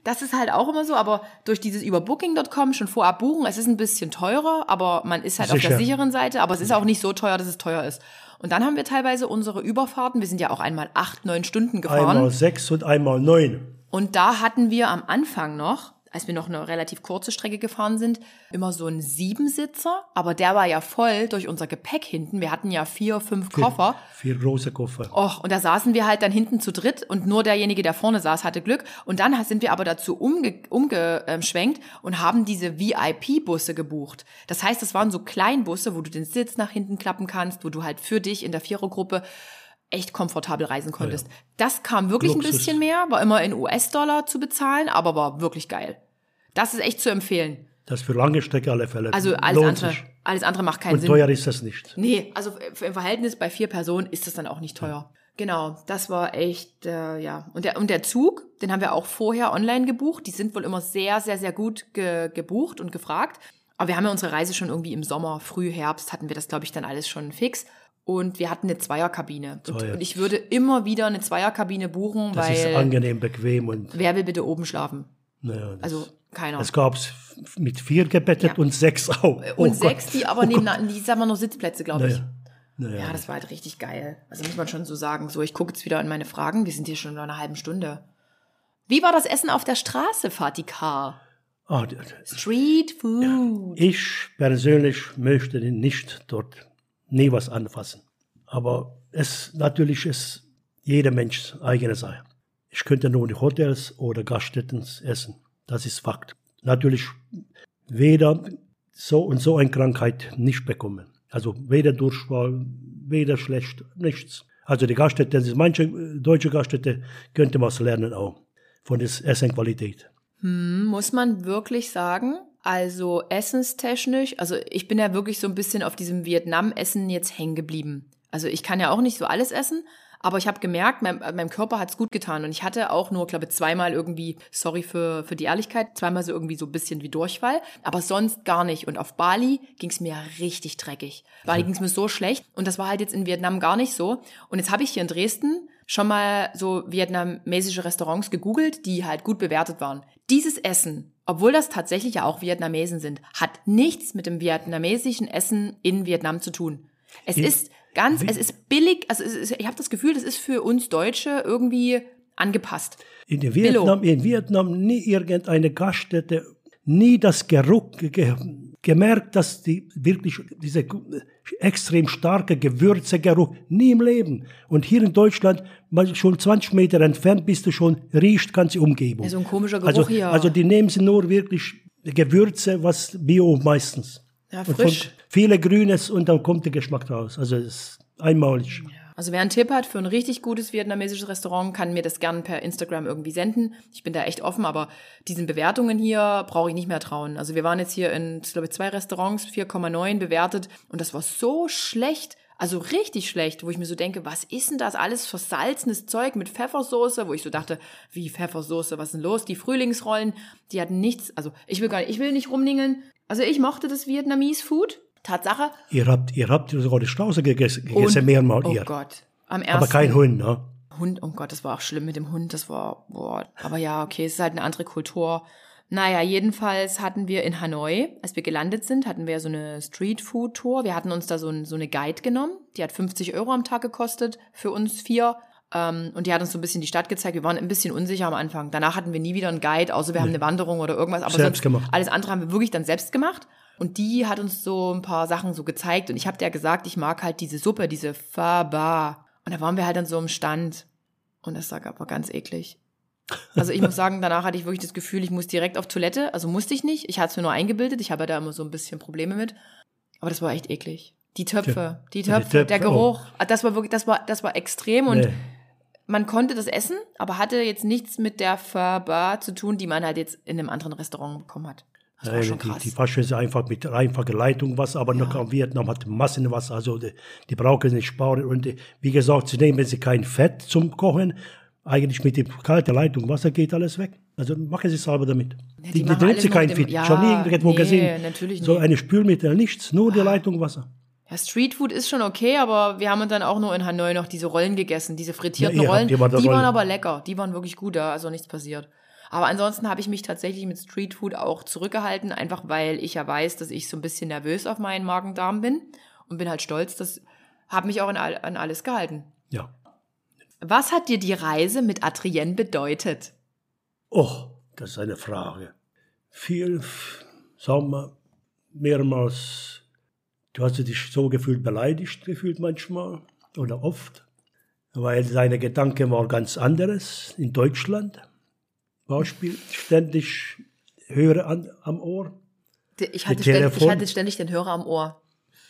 das ist halt auch immer so, aber durch dieses über Booking.com schon vorab buchen, es ist ein bisschen teurer, aber man ist halt auf Sicher. der sicheren Seite, aber es ist auch nicht so teuer, dass es teuer ist. Und dann haben wir teilweise unsere Überfahrten, wir sind ja auch einmal acht, neun Stunden gefahren. Einmal sechs und einmal neun. Und da hatten wir am Anfang noch, als wir noch eine relativ kurze Strecke gefahren sind, immer so einen Siebensitzer, aber der war ja voll durch unser Gepäck hinten. Wir hatten ja vier, fünf Koffer. Vier große Koffer. Och, und da saßen wir halt dann hinten zu dritt und nur derjenige, der vorne saß, hatte Glück. Und dann sind wir aber dazu umge umgeschwenkt und haben diese VIP-Busse gebucht. Das heißt, das waren so Kleinbusse, wo du den Sitz nach hinten klappen kannst, wo du halt für dich in der Vierergruppe echt komfortabel reisen konntest. Das kam wirklich ein Luxus. bisschen mehr, war immer in US-Dollar zu bezahlen, aber war wirklich geil. Das ist echt zu empfehlen. Das für lange Strecke alle Fälle. Also alles Lohnt andere, sich. alles andere macht keinen Und Sinn. teuer ist das nicht. Nee, also im Verhältnis bei vier Personen ist das dann auch nicht teuer. Genau, das war echt, äh, ja. Und der, und der Zug, den haben wir auch vorher online gebucht. Die sind wohl immer sehr, sehr, sehr gut ge gebucht und gefragt. Aber wir haben ja unsere Reise schon irgendwie im Sommer, früh Herbst hatten wir das, glaube ich, dann alles schon fix. Und wir hatten eine Zweierkabine. Und, und ich würde immer wieder eine Zweierkabine buchen, Das ist weil angenehm, bequem und wer will bitte oben schlafen? naja, das, Also keiner. es gab's mit vier gebettet Ja. und sechs auch. Oh und Gott. sechs, die aber nebeneinander, die sagen wir noch Sitzplätze, glaube ich. Naja. Naja. Ja, das war halt richtig geil. Also muss man schon so sagen. So, ich gucke jetzt wieder in meine Fragen. Wir sind hier schon bei einer halben Stunde. Wie war das Essen auf der Straße, Fatika? Ah, d- Street Food. ich persönlich möchte nicht dort nie was anfassen. Aber es natürlich ist jeder Mensch eigene Sache. Ich könnte nur in Hotels oder Gaststätten essen. Das ist Fakt. Natürlich weder so und so eine Krankheit nicht bekommen. Also weder Durchfall, weder schlecht, nichts. Also die Gaststätte, manche äh, deutsche Gaststätte könnte was lernen auch von der Essenqualität. Hm, muss man wirklich sagen. Also essenstechnisch, also ich bin ja wirklich so ein bisschen auf diesem Vietnam-Essen jetzt hängen geblieben. Also ich kann ja auch nicht so alles essen, aber ich habe gemerkt, mein, meinem Körper hat's gut getan. Und ich hatte auch nur, glaube ich, zweimal irgendwie, sorry für, für die Ehrlichkeit, zweimal so irgendwie so ein bisschen wie Durchfall, aber sonst gar nicht. Und auf Bali ging's mir richtig dreckig. Bali ging's mir so schlecht und das war halt jetzt in Vietnam gar nicht so. Und jetzt habe ich hier in Dresden schon mal so vietnamesische Restaurants gegoogelt, die halt gut bewertet waren. Dieses Essen, obwohl das tatsächlich ja auch Vietnamesen sind, hat nichts mit dem vietnamesischen Essen in Vietnam zu tun. Es Wie- ist ganz, es ist billig, also ist, ich habe das Gefühl, das ist für uns Deutsche irgendwie angepasst. In Vietnam, in Vietnam nie irgendeine Gaststätte, nie das Geruch, ge, gemerkt, dass die wirklich diese extrem starke Gewürzegeruch nie im Leben. Und hier in Deutschland, mal schon 20 Meter entfernt bist du schon, riecht ganze Umgebung. Ja, so ein komischer Geruch also, hier. Also die nehmen sie nur wirklich Gewürze, was Bio meistens. Ja, frisch. viele Grünes und dann kommt der Geschmack raus. Also es ist einmalig. Also wer einen Tipp hat für ein richtig gutes vietnamesisches Restaurant, kann mir das gerne per Instagram irgendwie senden. Ich bin da echt offen, aber diesen Bewertungen hier brauche ich nicht mehr trauen. Also wir waren jetzt hier in, ich glaube, zwei Restaurants, 4,9 bewertet und das war so schlecht. Also richtig schlecht, wo ich mir so denke, was ist denn das alles versalzenes Zeug mit Pfeffersoße, wo ich so dachte, wie Pfeffersoße, was ist denn los? Die Frühlingsrollen, die hatten nichts, also ich will gar nicht, ich will nicht rumningeln. Also ich mochte das Vietnamese Food. Tatsache. Ihr habt, ihr habt sogar die Strauße gegessen, Und- gegessen mehrmals Oh ihr. Gott. Am ersten. Aber kein Hund, ne? Hund, oh Gott, das war auch schlimm mit dem Hund, das war, boah, aber ja, okay, es ist halt eine andere Kultur. Naja, jedenfalls hatten wir in Hanoi, als wir gelandet sind, hatten wir so eine Street-Food-Tour. Wir hatten uns da so, ein, so eine Guide genommen, die hat 50 Euro am Tag gekostet für uns vier. Ähm, und die hat uns so ein bisschen die Stadt gezeigt. Wir waren ein bisschen unsicher am Anfang. Danach hatten wir nie wieder einen Guide, außer wir haben eine Wanderung oder irgendwas. Aber Selbst gemacht. alles andere haben wir wirklich dann selbst gemacht. Und die hat uns so ein paar Sachen so gezeigt. Und ich habe der gesagt, ich mag halt diese Suppe, diese Faba. Und da waren wir halt an so einem Stand. Und das war aber ganz eklig. Also ich muss [LAUGHS] sagen, danach hatte ich wirklich das Gefühl, ich muss direkt auf Toilette. Also musste ich nicht. Ich hatte es mir nur eingebildet. Ich habe ja da immer so ein bisschen Probleme mit. Aber das war echt eklig. Die Töpfe, die Ja, die Töpfe, Töpfe der Geruch. Ah, Das war wirklich, das war, das war extrem. Und Nee. man konnte das essen, aber hatte jetzt nichts mit der Faba zu tun, die man halt jetzt in einem anderen Restaurant bekommen hat. War die, die waschen sie einfach mit einfacher Leitungswasser, aber noch in Vietnam hat Massenwasser, also die, die brauchen nicht sparen. Und die, wie gesagt, sie nehmen sie kein Fett zum Kochen. Eigentlich mit dem kalten Leitungswasser geht alles weg. Also machen sie es selber damit. Ja, die die, die, nur kein Fett. ja, Schon nie irgendwo nee, gesehen. So. Ah. eine Spülmittel, nichts, nur die Leitungswasser. Ja, Streetfood ist schon okay, aber wir haben dann auch nur in Hanoi noch diese Rollen gegessen, diese frittierten Ja, Rollen. ihr wart die waren Rollen. aber lecker, die waren wirklich gut, da ist auch nichts passiert. Aber ansonsten habe ich mich tatsächlich mit Streetfood auch zurückgehalten, einfach weil ich ja weiß, dass ich so ein bisschen nervös auf meinen Magen-Darm bin und bin halt stolz, das habe mich auch an, an alles gehalten. Ja. Was hat dir die Reise mit Adrienne bedeutet? Oh, das ist eine Frage. Viel, sagen wir, mehrmals, du hast dich so gefühlt beleidigt gefühlt manchmal oder oft, weil seine Gedanken waren ganz anderes in Deutschland. Beispiel, ständig Hörer an, am Ohr, Ich hatte, ständig, ich hatte ständig den Hörer am Ohr.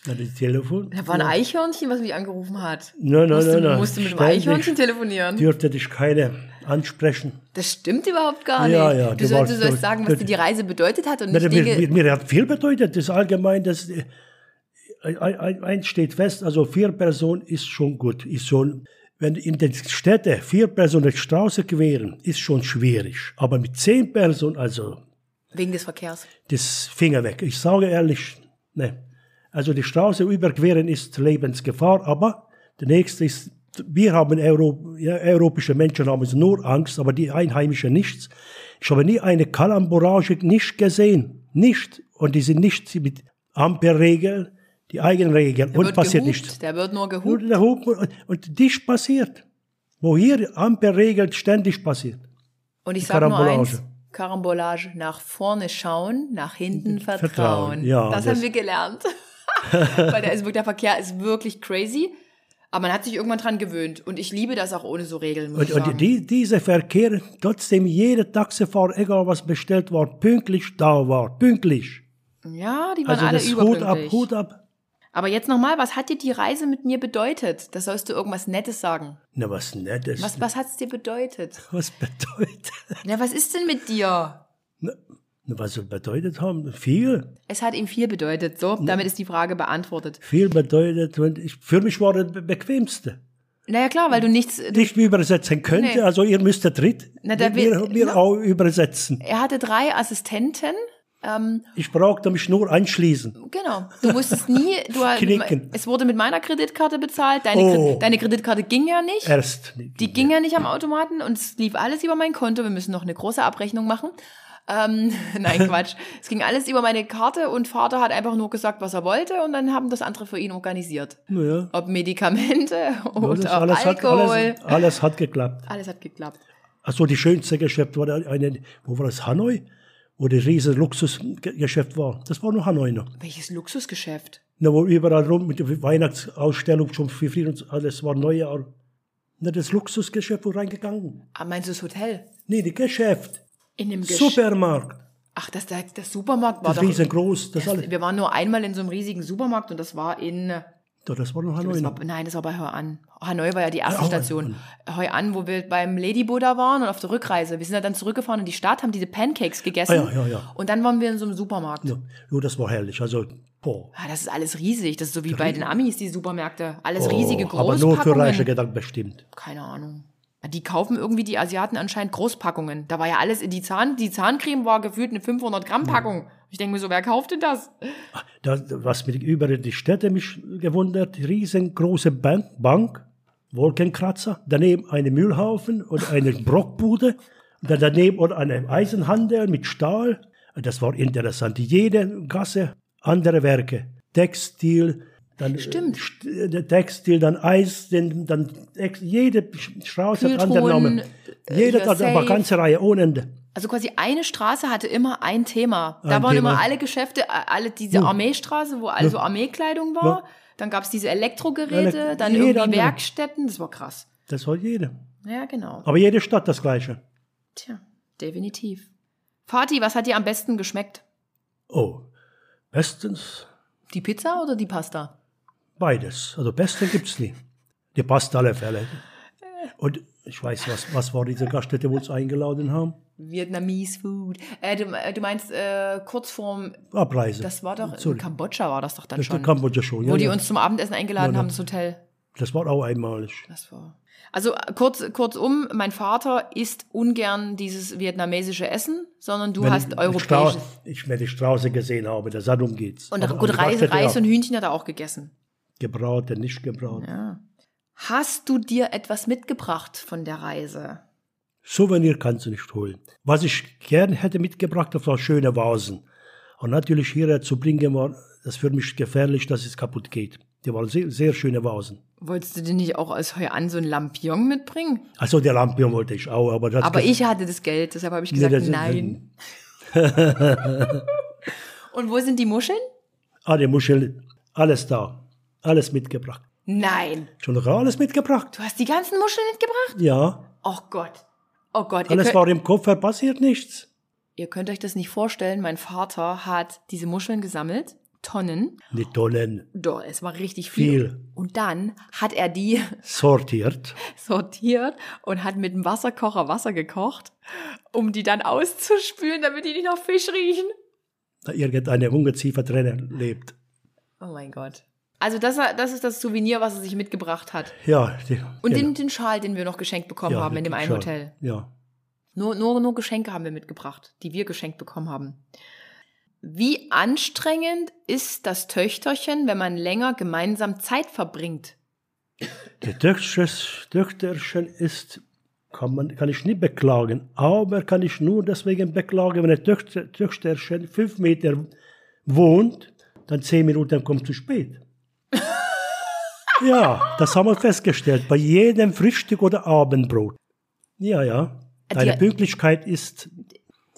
dann das Telefon. Da war ein Eichhörnchen, was mich angerufen hat. Nein, nein, nein, nein. musste mit dem Eichhörnchen telefonieren. Dürfte dich keine ansprechen. Das stimmt überhaupt gar nicht. Ja, ja, du, du soll, warst du sollst so- sagen, was dir die Reise bedeutet hat und Mir, nicht mir, mir, mir hat viel bedeutet, das allgemein, das, äh, ein- ein- eins steht fest, also vier Personen ist schon gut, ist schon, wenn in den Städten vier Personen die Straße queren, ist schon schwierig, aber mit zehn Personen, also Wegen des Verkehrs. das Finger weg. Ich sage ehrlich, ne. Also die Straße überqueren ist Lebensgefahr, aber der nächste ist, wir haben Euro, ja, europäische Menschen haben nur Angst, aber die Einheimischen nichts. Ich habe nie eine Kalamborage nicht gesehen, nicht. Und die sind nicht mit Ampelregeln, die eigenen Regeln Der und passiert gehupt, nichts. Der wird nur gehupt. Hub und, und dies passiert. Wo hier Ampelregeln ständig passiert. Und ich sage nur Karambolage. eins. Karambolage. Nach vorne schauen, nach hinten vertrauen. Vertrauen, ja, das, das- haben wir gelernt. [LAUGHS] Weil der, ist wirklich, der Verkehr ist wirklich crazy. Aber man hat sich irgendwann dran gewöhnt. Und ich liebe das auch ohne so Regeln, muss Und, und die, dieser Verkehr, trotzdem jeder Taxifahrer, egal was bestellt war, pünktlich da war. Pünktlich. ja, die waren Also alle das Hut ab, überpünktlich. Hut ab. Aber jetzt nochmal, was hat dir die Reise mit mir bedeutet? Da sollst du irgendwas Nettes sagen. Na, was Nettes. Was, was hat's dir bedeutet? [LAUGHS] was bedeutet? Na, was ist denn mit dir? Na, was soll bedeutet haben? Viel. Es hat ihm viel bedeutet. So, damit ist die Frage beantwortet. Viel bedeutet, und ich, für mich war das be- bequemste. Naja, klar, weil du nichts. Du, Nicht übersetzen könnte, Nee. also ihr müsstet dritt. Na, da wir, wir- wir na. auch übersetzen. er hatte drei Assistenten. Ähm, Ich brauchte mich nur einschließen. genau. Du musstest nie. Du, [LAUGHS] Knicken. Es wurde mit meiner Kreditkarte bezahlt. Deine, Oh. Deine Kreditkarte ging ja nicht. Erst. Die ging ja nicht am Automaten und es lief alles über mein Konto. Wir müssen noch eine große Abrechnung machen. Ähm, [LAUGHS] nein, [LAUGHS] Quatsch. es ging alles über meine Karte und Vater hat einfach nur gesagt, was er wollte und dann haben das andere für ihn organisiert. Ja. Ob Medikamente Ja, oder das alles, hat, Alkohol. alles, alles hat geklappt. alles hat geklappt. Achso, die schönste Geschäft war eine, wo war das? Hanoi? Wo das riesige Luxusgeschäft war. Das war nur Hanoi noch. Welches Luxusgeschäft? Na, wo überall rum mit der Weihnachtsausstellung schon für viel und alles war Neujahr. Na, das Luxusgeschäft, wo reingegangen. Ah, meinst du das Hotel? Nee, das Geschäft. In dem Gesch Supermarkt. Ach, das, der, der Supermarkt war Das doch. riesengroß. Das, Das, alles. wir waren nur einmal in so einem riesigen Supermarkt und das war in. Doch, das war noch Hanoi Das war, nein, das war bei Hoi An. Hanoi war ja die erste Ja, Station. Hoi An, wo wir beim Lady Buddha waren und auf der Rückreise. Wir sind ja dann zurückgefahren in die Stadt, haben diese Pancakes gegessen. Ah, ja, ja, ja. Und dann waren wir in so einem Supermarkt. Ja, ja, das war herrlich. Also, boah. Ah, das ist alles riesig. Das ist so wie bei den Amis, die Supermärkte. Alles Oh, riesige aber Großpackungen. nur für reiche Gedanken bestimmt. Keine Ahnung. Die kaufen irgendwie die Asiaten anscheinend Großpackungen. Da war ja alles in die Zahn, die Zahncreme war gefühlt eine 500 Gramm Packung. Ich denke mir so, wer kauft denn das? Da, was mich über die Städte mich gewundert, riesengroße Bank, Bank, Wolkenkratzer, daneben eine Müllhaufen und eine Brockbude, dann daneben und eine Eisenhandel mit Stahl. Das war interessant. Jede Gasse andere Werke. Textil, dann Stimmt. St äh, Textil, dann Eis, dann, dann jede Straße hat andere Kühltruhen, Namen. äh, Jede ja, hat aber ganze Reihe ohne Ende. Also quasi eine Straße hatte immer ein Thema. Da Ein waren Thema. immer alle Geschäfte, äh, alle diese Armeestraße, wo also Armeekleidung war. Ja. Dann gab's diese Elektrogeräte, Elek- dann irgendwie andere. Werkstätten. Das war krass. Das war jede. Ja, genau. Aber jede Stadt das Gleiche. Tja, definitiv. Vati, was hat dir am besten geschmeckt? Oh, bestens Die Pizza oder die Pasta? Beides. Also Beste gibt's nie. Die passt alle Fälle. Und ich weiß, was, was war diese Gaststätte, wo uns eingeladen haben? Vietnamese Food. Äh, du, äh, du meinst äh, kurz vorm, Abreise. das war doch, in Sorry. Kambodscha war das doch dann Das der schon. Kambodscha schon. wo Ja, die ja. uns zum Abendessen eingeladen Ja, haben, das Hotel. Das war auch einmalig. Das war. Also äh, kurz, kurzum, mein Vater isst ungern dieses vietnamesische Essen, sondern du Wenn hast ich, europäisches. Ich, wenn ich Strauße gesehen habe, das darum geht's. Und Aber gut, der Reis, Reis und Hühnchen hat er auch gegessen. Gebraten, nicht gebraten. Ja. Hast du dir etwas mitgebracht von der Reise? Souvenir kannst du nicht holen. Was ich gern hätte mitgebracht, das war schöne Vasen. Und natürlich hier zu bringen war, das für mich gefährlich, dass es kaputt geht. Die waren sehr, sehr schöne Vasen. Wolltest du dir nicht auch aus Heu an so ein Lampion mitbringen? Also der Lampion wollte ich auch, aber das Aber ich hatte das Geld, deshalb habe ich Nee, gesagt, das- nein. [LAUGHS] Und wo sind die Muscheln? Ah, die Muschel, alles da. Alles mitgebracht. Nein. Schon noch alles mitgebracht? Du hast die ganzen Muscheln mitgebracht? Ja. Oh Gott. Oh Gott. Alles könnt, war im Koffer, passiert nichts. ihr könnt euch das nicht vorstellen. Mein Vater hat diese Muscheln gesammelt. Tonnen. Die Tonnen Doch, es war richtig viel. Viel. Und dann hat er die [LAUGHS] sortiert. sortiert und hat mit dem Wasserkocher Wasser gekocht, um die dann auszuspülen, damit die nicht nach Fisch riechen. Da irgendeine Ungeziefer drin lebt. Oh mein Gott. Also das, das ist das Souvenir, was er sich mitgebracht hat. Ja. Die, Und genau. den, den Schal, den wir noch geschenkt bekommen ja, haben in dem einen. Hotel. Ja. Nur, nur, nur Geschenke haben wir mitgebracht, die wir geschenkt bekommen haben. Wie anstrengend ist das Töchterchen, wenn man länger gemeinsam Zeit verbringt? Töchters- Töchterchen ist, kann, man, kann ich nicht beklagen, aber kann ich nur deswegen beklagen, wenn ein Töchter, Töchterchen fünf Meter wohnt, dann zehn Minuten kommt zu spät. Ja, das haben wir festgestellt, bei jedem Frühstück oder Abendbrot. Ja, ja. Deine Die- Pünktlichkeit ist,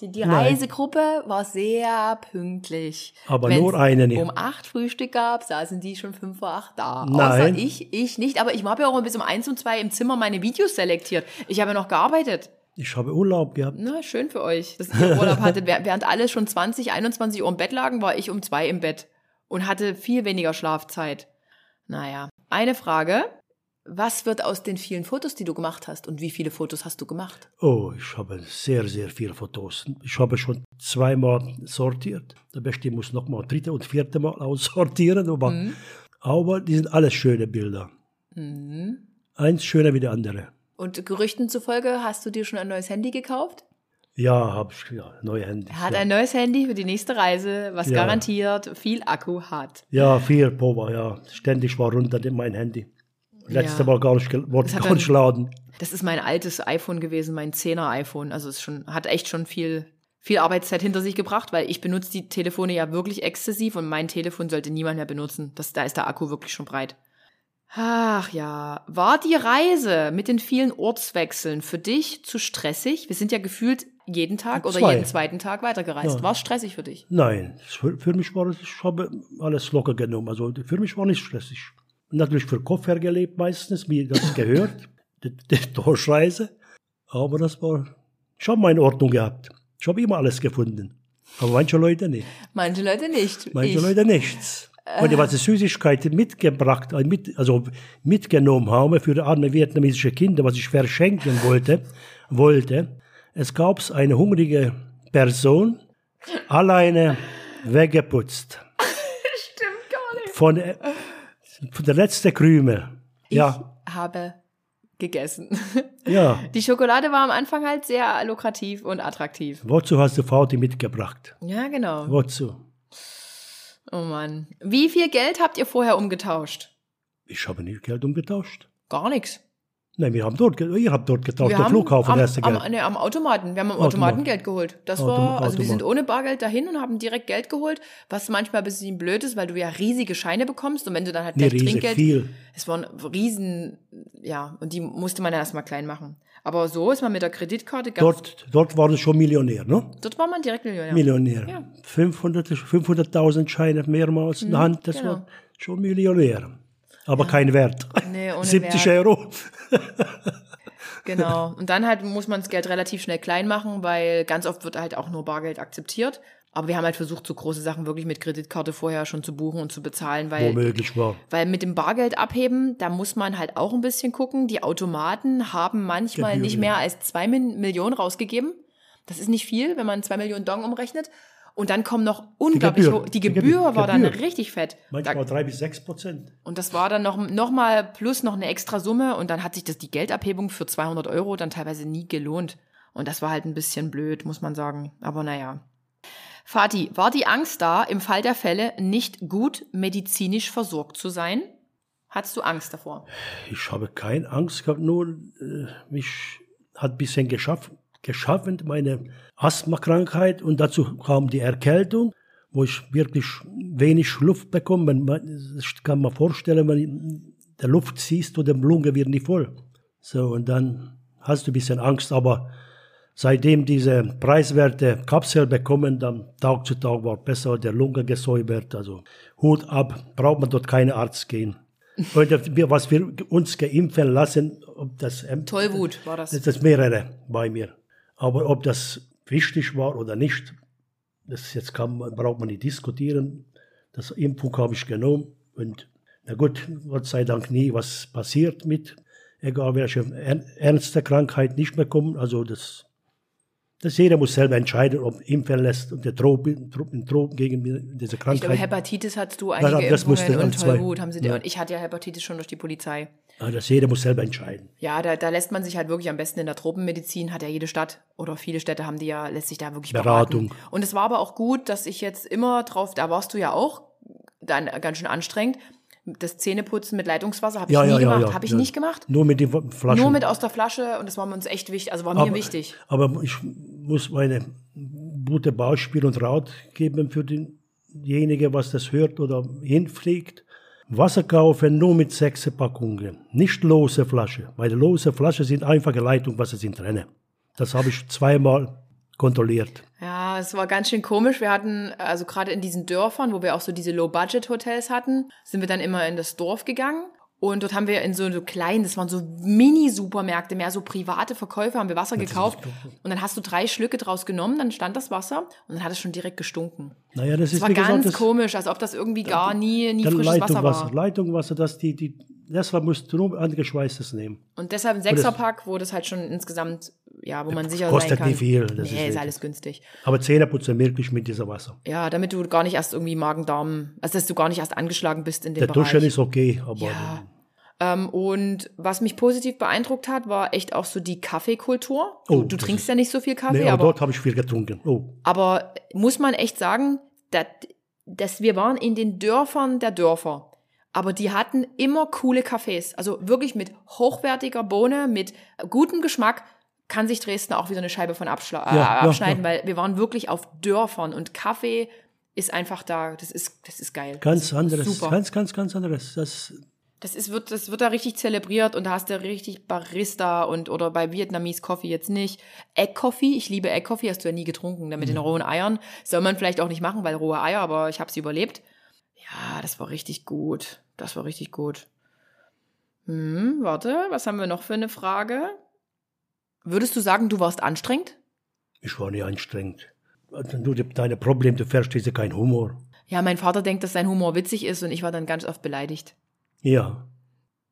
Die, die Nein. Reisegruppe war sehr pünktlich. Aber Wenn's nur eine nicht. um acht Frühstück gab, saßen die schon fünf vor acht da. Außer Nein. ich, ich nicht. Aber ich habe ja auch bis um eins und zwei im Zimmer meine Videos selektiert. Ich habe ja noch gearbeitet. ich habe Urlaub gehabt. Na, schön für euch, dass ihr Urlaub hattet. Während während alle schon 20, 21 Uhr im Bett lagen, war ich um zwei im Bett und hatte viel weniger Schlafzeit. Naja, eine Frage. Was wird aus den vielen Fotos, die du gemacht hast? Und wie viele Fotos hast du gemacht? Oh, ich habe sehr, sehr viele Fotos. Ich habe schon zweimal sortiert. Der Beste muss noch mal dritte und vierte Mal [LAUGHS] aussortieren. Aber, Mhm. aber die sind alles schöne Bilder. Mhm. Eins schöner wie der andere. Und Gerüchten zufolge hast du dir schon ein neues Handy gekauft? Ja, habe ich, ja, neue Handy. Er hat ja. ein neues Handy für die nächste Reise, was Ja. garantiert viel Akku hat. ja, viel Power, ja. Ständig war runter mein Handy. Letzte. Mal gar nicht, hat gar nicht dann- laden. Das ist mein altes iPhone gewesen, mein 10er iPhone. Also es schon, hat echt schon viel, viel Arbeitszeit hinter sich gebracht, weil ich benutze die Telefone ja wirklich exzessiv und mein Telefon sollte niemand mehr benutzen. Das, da ist der Akku wirklich schon breit. Ach ja, war die Reise mit den vielen Ortswechseln für dich zu stressig? Wir sind ja gefühlt jeden Tag oder Zwei. jeden zweiten Tag weitergereist. War es stressig für dich? Nein, für, für mich war es, ich habe alles locker genommen. Also für mich war nicht stressig. Natürlich für Kopf her gelebt meistens, wie das [LAUGHS] gehört, die, die Durchreise. Aber das war, ich habe meine Ordnung gehabt. Ich habe immer alles gefunden. Aber manche Leute nicht. Manche Leute nicht. Manche ich. Leute nichts. Und was die Süßigkeiten mitgebracht, äh, also mitgenommen habe für die arme vietnamesische Kinder, was ich verschenken wollte, wollte, es gab eine hungrige Person, alleine weggeputzt. [LAUGHS] Stimmt gar nicht. Von, äh, von der letzten Krümel. Ja, Ich habe gegessen. [LAUGHS] ja. Die Schokolade war am Anfang halt sehr lukrativ und attraktiv. Wozu hast du Fauti mitgebracht? Ja, genau. Wozu? Oh Mann. Wie viel Geld habt ihr vorher umgetauscht? Ich habe nicht Geld umgetauscht. Gar nichts. Nein, wir haben dort, ihr habt dort getauscht, Wir der haben Flughafen am, erste Geld. am, nee, am Automaten. Wir haben am Automat. Automaten Geld geholt. Das Autom- war, also wir sind ohne Bargeld dahin und haben direkt Geld geholt, was manchmal ein bisschen blöd ist, weil du ja riesige Scheine bekommst und wenn du dann halt Nee, gleich riesig Trinkgeld, viel. es waren riesen, ja, und die musste man dann erstmal klein machen. Aber so ist man mit der Kreditkarte ganz, dort, Dort, dort war es schon Millionär, ne? war man direkt Millionär. Millionär. Ja. 500 500.000 Scheine mehrmals in der Hand, das genau. war schon Millionär. Aber kein Wert. Nee, ohne [LAUGHS] 70 Wert. Euro. [LAUGHS] Genau. Und dann halt muss man das Geld relativ schnell klein machen, weil ganz oft wird halt auch nur Bargeld akzeptiert. Aber wir haben halt versucht, so große Sachen wirklich mit Kreditkarte vorher schon zu buchen und zu bezahlen, weil Womöglich war. Weil mit dem Bargeld abheben, da muss man halt auch ein bisschen gucken. Die Automaten haben manchmal Gebühren. nicht mehr als zwei Millionen rausgegeben. Das ist nicht viel, wenn man zwei Millionen Dong umrechnet. Und dann kommen noch unglaublich Gebühr. hoch. Die Die Gebühr, Gebühr. war dann Gebühr. richtig fett. Manchmal Da, drei bis sechs Prozent. und das war dann noch, noch mal plus noch eine extra Summe. Und dann hat sich das die Geldabhebung für 200 Euro dann teilweise nie gelohnt. Und das war halt ein bisschen blöd, muss man sagen. Aber naja. Fatih, war die Angst da, im Fall der Fälle nicht gut medizinisch versorgt zu sein? Hattest du Angst davor? Ich habe keine Angst gehabt, nur äh, mich hat ein bisschen geschafft, geschaffen, meine Asthmakrankheit und dazu kam die Erkältung, wo ich wirklich wenig Luft bekomme. Man- Das kann man vorstellen, wenn der Luft ziehst und die Lunge wird nicht voll. So, und dann hast du ein bisschen Angst, aber seitdem diese preiswerte Kapsel bekommen, dann Tag zu Tag war besser, der Lunge gesäubert, also Hut ab, braucht man dort keinen Arzt gehen. [LAUGHS] Und was wir uns geimpfen lassen, ob das, Tollwut war das. das mehrere bei mir. Aber ob das wichtig war oder nicht, das jetzt kann, man- braucht man nicht diskutieren. Das Impfung habe ich genommen und na gut, Gott sei Dank nie was passiert mit, egal welche er- ernste Krankheit nicht bekommen. Also das, das jeder muss selber entscheiden, ob impfen lässt und der Tropen, Tropen, Tropen gegen diese Ich glaube, Krankheit. Hepatitis hattest du Ja, einige das musste Impfungen und zwei. Tollwut haben sie. Ja. Und ich hatte ja Hepatitis schon durch die Polizei. Ja, das jeder muss selber entscheiden. Ja, da, da lässt man sich halt wirklich am besten in der Tropenmedizin, hat ja jede Stadt oder viele Städte haben die ja, lässt sich da wirklich Beratung. beraten. Und es war aber auch gut, dass ich jetzt immer drauf, da warst du ja auch, dann ganz schön anstrengend. Das Zähneputzen mit Leitungswasser habe ich Ja, nie ja, gemacht. ja, habe ich nicht gemacht. Nur mit den Flaschen. Nur mit aus der Flasche und das war uns echt wichtig, also war mir aber, wichtig. Aber ich muss meine gute Beispiel und Rat geben für denjenigen, was das hört oder hinfliegt. Wasser kaufen nur mit sechs Packungen, nicht lose Flasche, weil lose Flaschen sind einfache Leitungswasser sind drin. Das habe ich zweimal kontrolliert. Ja, es war ganz schön komisch. Wir hatten, also gerade in diesen Dörfern, wo wir auch so diese Low-Budget-Hotels hatten, sind wir dann immer in das Dorf gegangen. Und dort haben wir in so, so kleinen, das waren so Mini-Supermärkte, mehr so private Verkäufer, haben wir Wasser gekauft. Und dann hast du drei Schlücke draus genommen, dann stand das Wasser und dann hat es schon direkt gestunken. Naja, das Das ist war ganz gesagt, das, komisch, als ob das irgendwie gar nie, nie frisches Wasser Leitungswasser. war. Leitungswasser, das die, die, deshalb musst du nur angeschweißtes nehmen. Und deshalb ein Sechserpack, wo das halt schon insgesamt, ja, wo man sicher kostet sein kann. nicht viel, das nee, ist ist, alles günstig. Aber Zähne putzen wirklich mit dieser Wasser. Ja, damit du gar nicht erst irgendwie Magen-Darm, also dass du gar nicht erst angeschlagen bist in dem Der Bereich. Duschen ist okay, aber Ja. Ähm, und was mich positiv beeindruckt hat, war echt auch so die Kaffeekultur. Du, Oh, du trinkst ja nicht so viel Kaffee, nee, aber aber, dort habe ich viel getrunken. Oh, aber muss man echt sagen, dass, dass wir waren in den Dörfern der Dörfer. Aber die hatten immer coole Cafés. Also wirklich mit hochwertiger Bohne, mit gutem Geschmack kann sich Dresden auch wieder eine Scheibe von abschla äh, Ja, ja, abschneiden, ja. weil wir waren wirklich auf Dörfern und Kaffee ist einfach da, das ist, das ist geil. ganz ist anderes, Super. ganz, ganz, ganz anderes. Das, Das ist, wird, das wird da richtig zelebriert und da hast du richtig Barista und oder bei Vietnamese Coffee jetzt nicht. Egg Coffee, ich liebe Egg Coffee, hast du ja nie getrunken, da mit den rohen Eiern. Soll man vielleicht auch nicht machen, weil rohe Eier, aber ich habe sie überlebt. Ja, das war richtig gut. Das war richtig gut. Hm, warte, was haben wir noch für eine Frage? Würdest du sagen, du warst anstrengend? Ich war nie anstrengend. Also die- deine Probleme, du verstehst ja keinen Humor. Ja, mein Vater denkt, dass sein Humor witzig ist und ich war dann ganz oft beleidigt. Ja,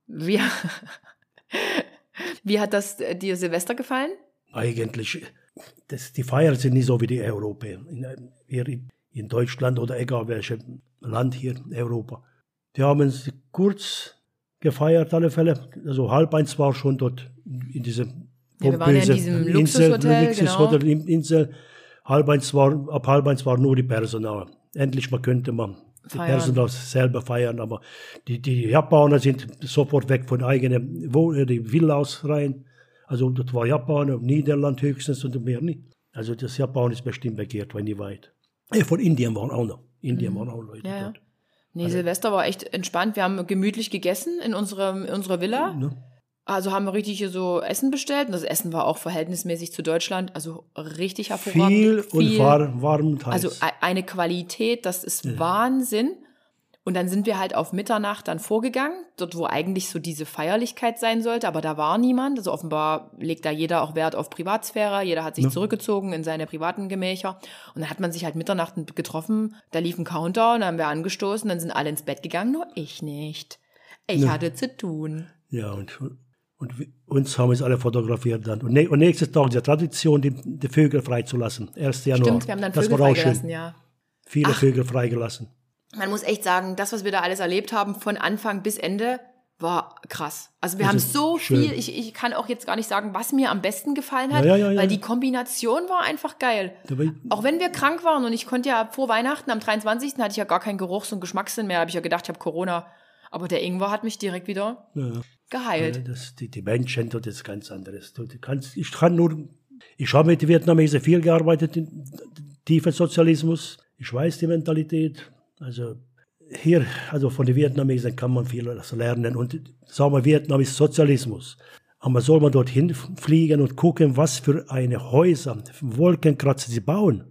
Wie, [LAUGHS] wie hat das äh, dir Silvester gefallen? eigentlich, das, die Feiern sind nicht so wie die Europäer. In, hier in, Deutschland oder egal welches Land hier in Europa. Die haben es kurz gefeiert, alle Fälle. Also halb eins war schon dort in diesem Ja, wir waren ja in diesem Luxushotel, Luxushotel genau. in Insel. Halb eins war, ab halb eins war nur die Personal. Endlich mal könnte man die Feiern. Personal selber feiern, aber die, die Japaner sind sofort weg von eigenen Wohn äh, die Villas rein. Also das war Japaner, Niederland höchstens und mehr nicht. Also das Japan ist bestimmt begehrt, wenn nicht weit. Äh, von Indien waren auch noch. Indien waren auch Leute Mhm. Ja, ja. dort. Nee, Silvester war echt entspannt. Wir haben gemütlich gegessen in unserem, in unserer Villa. Ne? Also haben wir richtig hier so Essen bestellt. Und das Essen war auch verhältnismäßig zu Deutschland. Also richtig hervorragend. Viel, und war, warm und heiß. Also e- eine Qualität, das ist Wahnsinn. Und dann sind wir halt auf Mitternacht dann vorgegangen, dort wo eigentlich so diese Feierlichkeit sein sollte, aber da war niemand. Also offenbar legt da jeder auch Wert auf Privatsphäre, jeder hat sich zurückgezogen in seine privaten Gemächer. Und dann hat man sich halt Mitternacht getroffen, da lief ein Countdown, dann haben wir angestoßen, dann sind alle ins Bett gegangen, nur ich nicht. Ich hatte zu tun. Ja, und, und uns haben es alle fotografiert dann. Und, ne, und nächstes Tag die Tradition, die, die Vögel freizulassen. 1. Januar. Stimmt, wir haben dann das Vögel war auch schön. ja. Viele Vögel freigelassen. Man muss echt sagen, das, was wir da alles erlebt haben, von Anfang bis Ende, war krass. Also wir Das haben so schön. viel, ich, ich kann auch jetzt gar nicht sagen, was mir am besten gefallen hat, Ja, ja, ja, weil die Kombination war einfach geil. Dabei- Auch wenn wir krank waren und ich konnte ja vor Weihnachten, am 23. hatte ich ja gar keinen Geruchs- und Geschmackssinn mehr, habe ich ja gedacht, ich habe Corona. Aber der Ingwer hat mich direkt wieder geheilt. Das, die, die Menschen, das ist ganz anderes. Du, du kannst, ich kann nur, ich habe mit den Vietnamesen viel gearbeitet, im tiefen Sozialismus. Ich weiß die Mentalität. Also hier, also von den Vietnamesen kann man viel lernen. Und sagen wir, Vietnam ist Sozialismus. Aber soll man dorthin fliegen und gucken, was für eine Häuser, Wolkenkratzer sie bauen.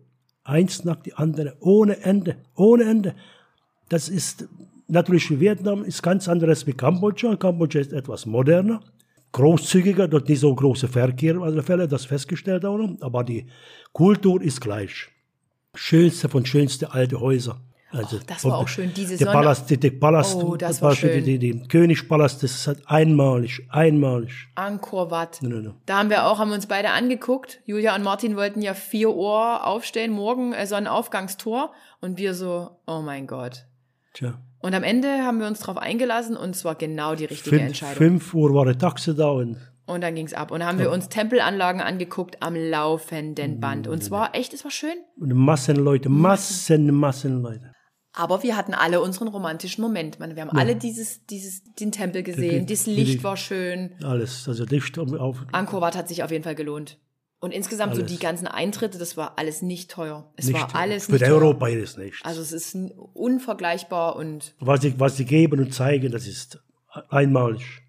Eins nach die andere, ohne Ende, ohne Ende. Das ist natürlich Vietnam ist ganz anderes wie Kambodscha. Kambodscha ist etwas moderner, großzügiger, dort nicht so große Verkehr alle Fälle, das festgestellt auch noch. Aber die Kultur ist gleich. Schönste von schönste alte Häuser. Also Och, das war auch schön, diese der Sonne- Palast, der, der Palast, Oh, das war Beispiel schön. Die, die, die Königspalast, das ist halt einmalig, einmalig. Angkor Wat. No, no, no. Da haben wir auch, haben wir uns beide angeguckt. Julia und Martin wollten ja 4 Uhr aufstehen, morgen äh, Sonnenaufgangstor. Und wir so, oh mein Gott. Tja. Und am Ende haben wir uns darauf eingelassen und es war genau die richtige Fünf, Entscheidung. fünf Uhr war der Taxi da und Und dann ging's ab. Und dann haben wir uns Tempelanlagen angeguckt am laufenden Band. Und es war echt, es war schön. und Massen Leute, Massen, Massen Leute. Aber wir hatten alle unseren romantischen Moment. Man, wir haben alle dieses, dieses, den Tempel gesehen. Das Licht war schön. Alles, also Licht auf, Angkor Wat hat sich auf jeden Fall gelohnt. Und insgesamt so Alles. die ganzen Eintritte, das war alles nicht teuer. Es nicht, war alles für nicht teuer. Europa ist es nicht. Also es ist unvergleichbar und was, sie, was sie geben und zeigen, das ist einmalig.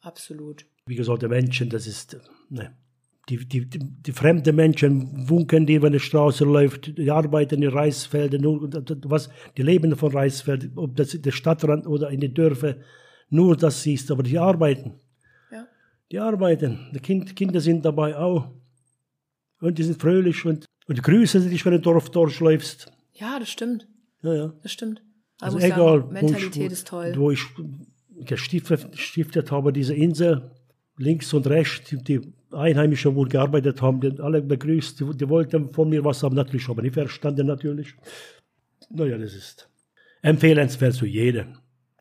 absolut. Wie gesagt, die Menschen, das ist, ne. Die, die, die, fremden Menschen wunken die, wenn die Straße läuft, die arbeiten in Reisfeldern, was, die leben von Reisfeldern, ob das in der Stadtrand oder in den Dörfern, nur das siehst, aber die arbeiten. Ja. Die arbeiten. Die kind, Kinder sind dabei auch. Und die sind fröhlich und, und grüßen dich, wenn du Dorf durchläufst. Ja, das stimmt. Ja, ja. Das stimmt. Also muss egal, sagen, Mentalität wo ich, ist toll. Wo ich gestiftet, gestiftet habe, diese Insel, links und rechts, die, die Einheimischen, wo gearbeitet haben, die alle begrüßt, die, die wollten von mir was haben, natürlich, aber nicht verstanden natürlich. Naja, das ist empfehlenswert zu jedem.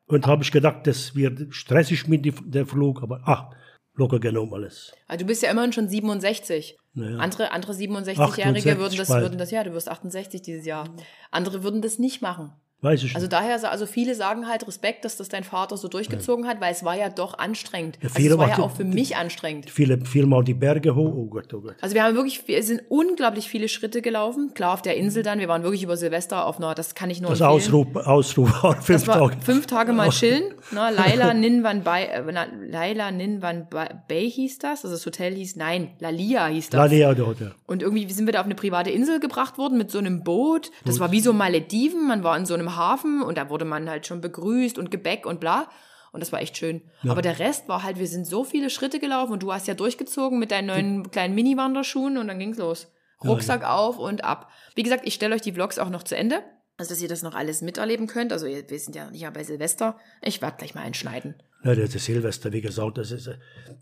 Und habe ich gedacht, das wird stressig mit die, der Flug, aber ach, locker genommen alles. Also du bist ja immerhin schon 67. Naja. Andere, andere 67-Jährige 68 würden das, bald. würden das, ja, du wirst 68 dieses Jahr. Andere würden das nicht machen. Weiß ich Also nicht. daher, also viele sagen halt Respekt, dass das dein Vater so durchgezogen hat, weil es war ja doch anstrengend. Ja, also viele es war ja auch für mich anstrengend. Viele, viel mal die Berge hoch. Oh Gott, oh Gott. Also wir haben wirklich, wir sind unglaublich viele Schritte gelaufen. Klar, auf der Insel dann, wir waren wirklich über Silvester auf einer, das kann ich nur Das. Ausruf, Ausruf war fünf Das war Tage. fünf Tage mal chillen. Ne? Laila [LAUGHS] Ninwan Bay, äh, Laila Ninwan Ba- Bay hieß das. Also das Hotel hieß, nein, Lalia hieß das. Lalia dort, ja. Und irgendwie sind wir da auf eine private Insel gebracht worden mit so einem Boot. Das war wie so Malediven. Man war in so einem Hafen und da wurde man halt schon begrüßt und Gebäck und bla. Und das war echt schön. Aber der Rest war halt, wir sind so viele Schritte gelaufen und du hast ja durchgezogen mit deinen neuen kleinen Mini-Wanderschuhen und dann ging's los. Rucksack auf und ab. Wie gesagt, ich stelle euch die Vlogs auch noch zu Ende. Also, dass ihr das noch alles miterleben könnt. Also, ihr- wir sind ja nicht mehr bei Silvester. Ich werde gleich mal einschneiden. Ja, das ist Silvester, wie gesagt, das ist,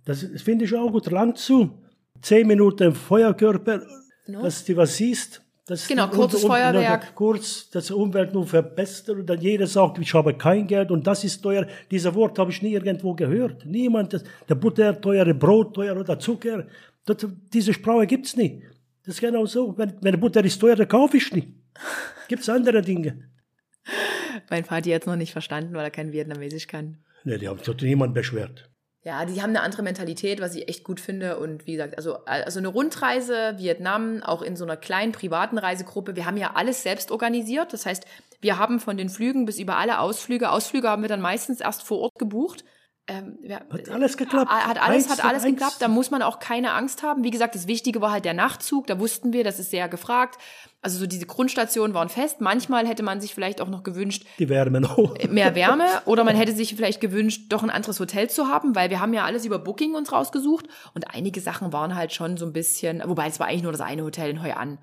das, das finde ich auch gut. Lang zu. Zehn Minuten Feuerkörper, dass du was siehst. Das Genau, kurzes und- Feuerwerk. Kurz, dass die Umwelt nur verbessert und dann jeder sagt, ich habe kein Geld und das ist teuer. Dieses Wort habe ich nie irgendwo gehört. Niemand, das, der Butter, teure Brot, teuer oder Zucker. Das, diese Sprache gibt's nicht. Das ist genau so. Wenn, wenn Butter ist teuer, dann kaufe ich nicht. Gibt's andere Dinge. Mein Vati hat es noch nicht verstanden, weil er kein Vietnamesisch kann. Ne, die haben sich niemand beschwert. Ja, die haben eine andere Mentalität, was ich echt gut finde. Und wie gesagt, also, also eine Rundreise, Vietnam, auch in so einer kleinen privaten Reisegruppe. Wir haben ja alles selbst organisiert. Das heißt, wir haben von den Flügen bis über alle Ausflüge, Ausflüge haben wir dann meistens erst vor Ort gebucht. Ähm, Hat alles geklappt. Hat alles, hat alles geklappt. Da muss man auch keine Angst haben. Wie gesagt, das Wichtige war halt der Nachtzug. Da wussten wir, das ist sehr gefragt. Also so diese Grundstationen waren fest. Manchmal hätte man sich vielleicht auch noch gewünscht, Die Wärme noch. mehr Wärme [LAUGHS] oder man hätte sich vielleicht gewünscht, doch ein anderes Hotel zu haben, weil wir haben ja alles über Booking uns rausgesucht und einige Sachen waren halt schon so ein bisschen, wobei es war eigentlich nur das eine Hotel in Hoi An.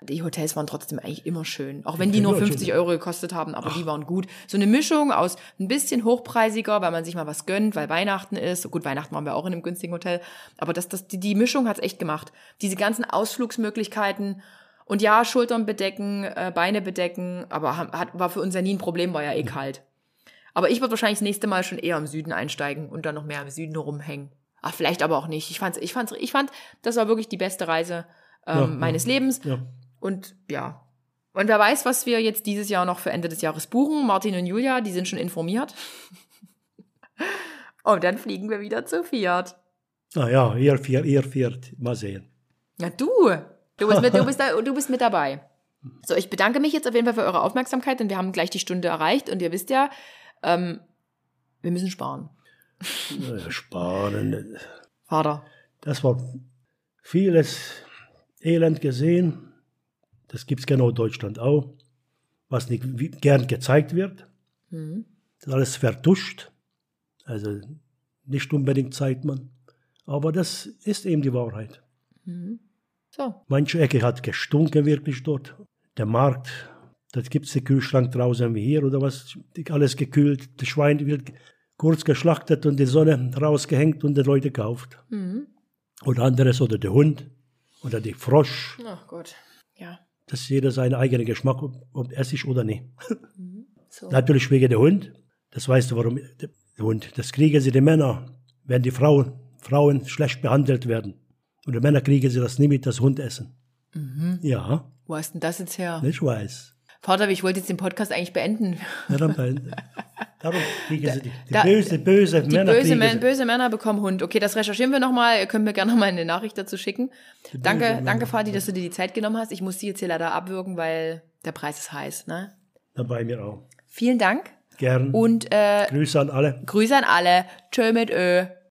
Die Hotels waren trotzdem eigentlich immer schön, auch wenn die nur Ja, 50 schön. Euro gekostet haben, aber die waren gut. So eine Mischung aus ein bisschen hochpreisiger, weil man sich mal was gönnt, weil Weihnachten ist. Gut, Weihnachten waren wir auch in einem günstigen Hotel, aber das, das, die, die Mischung hat's echt gemacht. Diese ganzen Ausflugsmöglichkeiten und ja, Schultern bedecken, äh, Beine bedecken, aber hat, war für uns ja nie ein Problem, war ja eh kalt. Aber ich würde wahrscheinlich das nächste Mal schon eher im Süden einsteigen und dann noch mehr im Süden rumhängen. Ach, vielleicht aber auch nicht. Ich fand's, ich fand's, ich fand, das war wirklich die beste Reise ähm, Ja, meines ja. Lebens. Ja. Und ja. Und wer weiß, was wir jetzt dieses Jahr noch für Ende des Jahres buchen. Martin und Julia, die sind schon informiert. [LAUGHS] Und dann fliegen wir wieder zu Fiat. Ah ja, ihr vier, ihr vier, mal sehen. Ja, du. Du bist, mit, du, bist da, du bist mit dabei. So, ich bedanke mich jetzt auf jeden Fall für eure Aufmerksamkeit, denn wir haben gleich die Stunde erreicht und ihr wisst ja, ähm, wir müssen sparen. [LAUGHS] Naja, Sparen. Vater. Das war vieles Elend gesehen. Das gibt's genau in Deutschland auch. Was nicht gern gezeigt wird. Mhm. Das ist alles vertuscht. Also nicht unbedingt zeigt man. Aber das ist eben die Wahrheit. So. Manche Ecke hat gestunken wirklich dort. Der Markt, da gibt's den Kühlschrank draußen wie hier oder was, alles gekühlt. Das Schwein wird kurz geschlachtet und die Sonne rausgehängt und die Leute kauft. Oder anderes, oder der Hund oder die Frosch. Ach Gott. Ja. Das ist jeder seinen eigenen Geschmack, ob, ob Essig oder nicht. So. Natürlich wegen der Hund. Das weißt du, warum der Hund. Das kriegen sie die Männer, wenn die Frauen, Frauen schlecht behandelt werden. Und die Männer kriegen sie das nie mit, das Hund essen. Ja, Wo hast denn das jetzt her? ich weiß. Vater, ich wollte jetzt den Podcast eigentlich beenden. Ja, dann, darum kriegen sie die, die da- böse, böse Die Männer. böse, Män böse Männer bekommen Hund. Okay, das recherchieren wir nochmal. Ihr könnt mir gerne nochmal eine Nachricht dazu schicken. Danke, Männer. danke, Vati, dass du dir die Zeit genommen hast. Ich muss die jetzt hier leider abwürgen, weil der Preis ist heiß. Ne? Bei mir auch. Vielen Dank Gern. und äh, Grüße an alle. Grüße an alle. Tschö mit Ö.